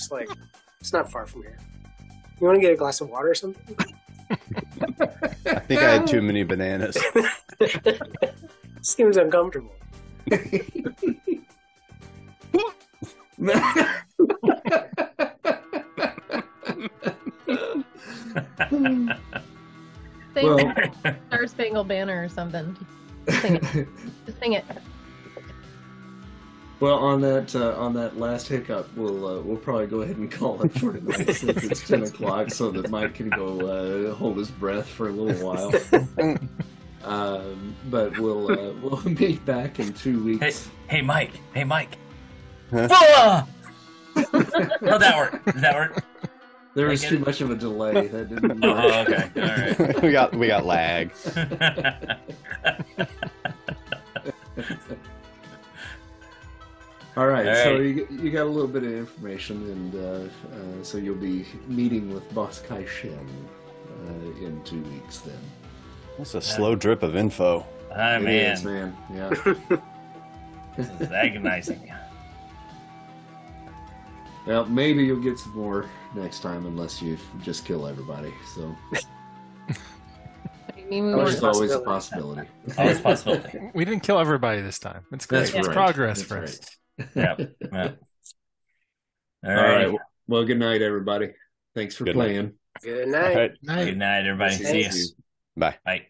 It's just like it's not far from here. You want to get a glass of water or something? I think I had too many bananas. Seems uncomfortable. Sing well, Star Spangled Banner or something. Sing it. Just sing it. Well, on that uh, on that last hiccup, we'll uh, we'll probably go ahead and call it for tonight since it's ten o'clock, so that Mike can go uh, hold his breath for a little while. Um, but we'll uh, we'll meet back in two weeks. hey, Mike. Hey, Mike. Huh? Fuah! How'd that work? Did that work? There was too much of a delay. That didn't. Oh, okay. All right. we got we got lag. All right, All so you, you got a little bit of information, and uh, uh, so you'll be meeting with Boss Kai Shen uh, in two weeks. Then, That's a slow drip of info. Ah, It man. is, man. Yeah. This is agonizing. well, maybe you'll get some more next time, unless you just kill everybody. So I mean, we Always there's weren't- always a possibility. possibility. Always a possibility. We didn't kill everybody this time. It's great. That's it's right. progress That's for right. us. Yeah. yeah. All All right. right. Well, good night, everybody. Thanks for Good night. playing. Good night. right. Good night, everybody. See See you. you. Bye. Bye.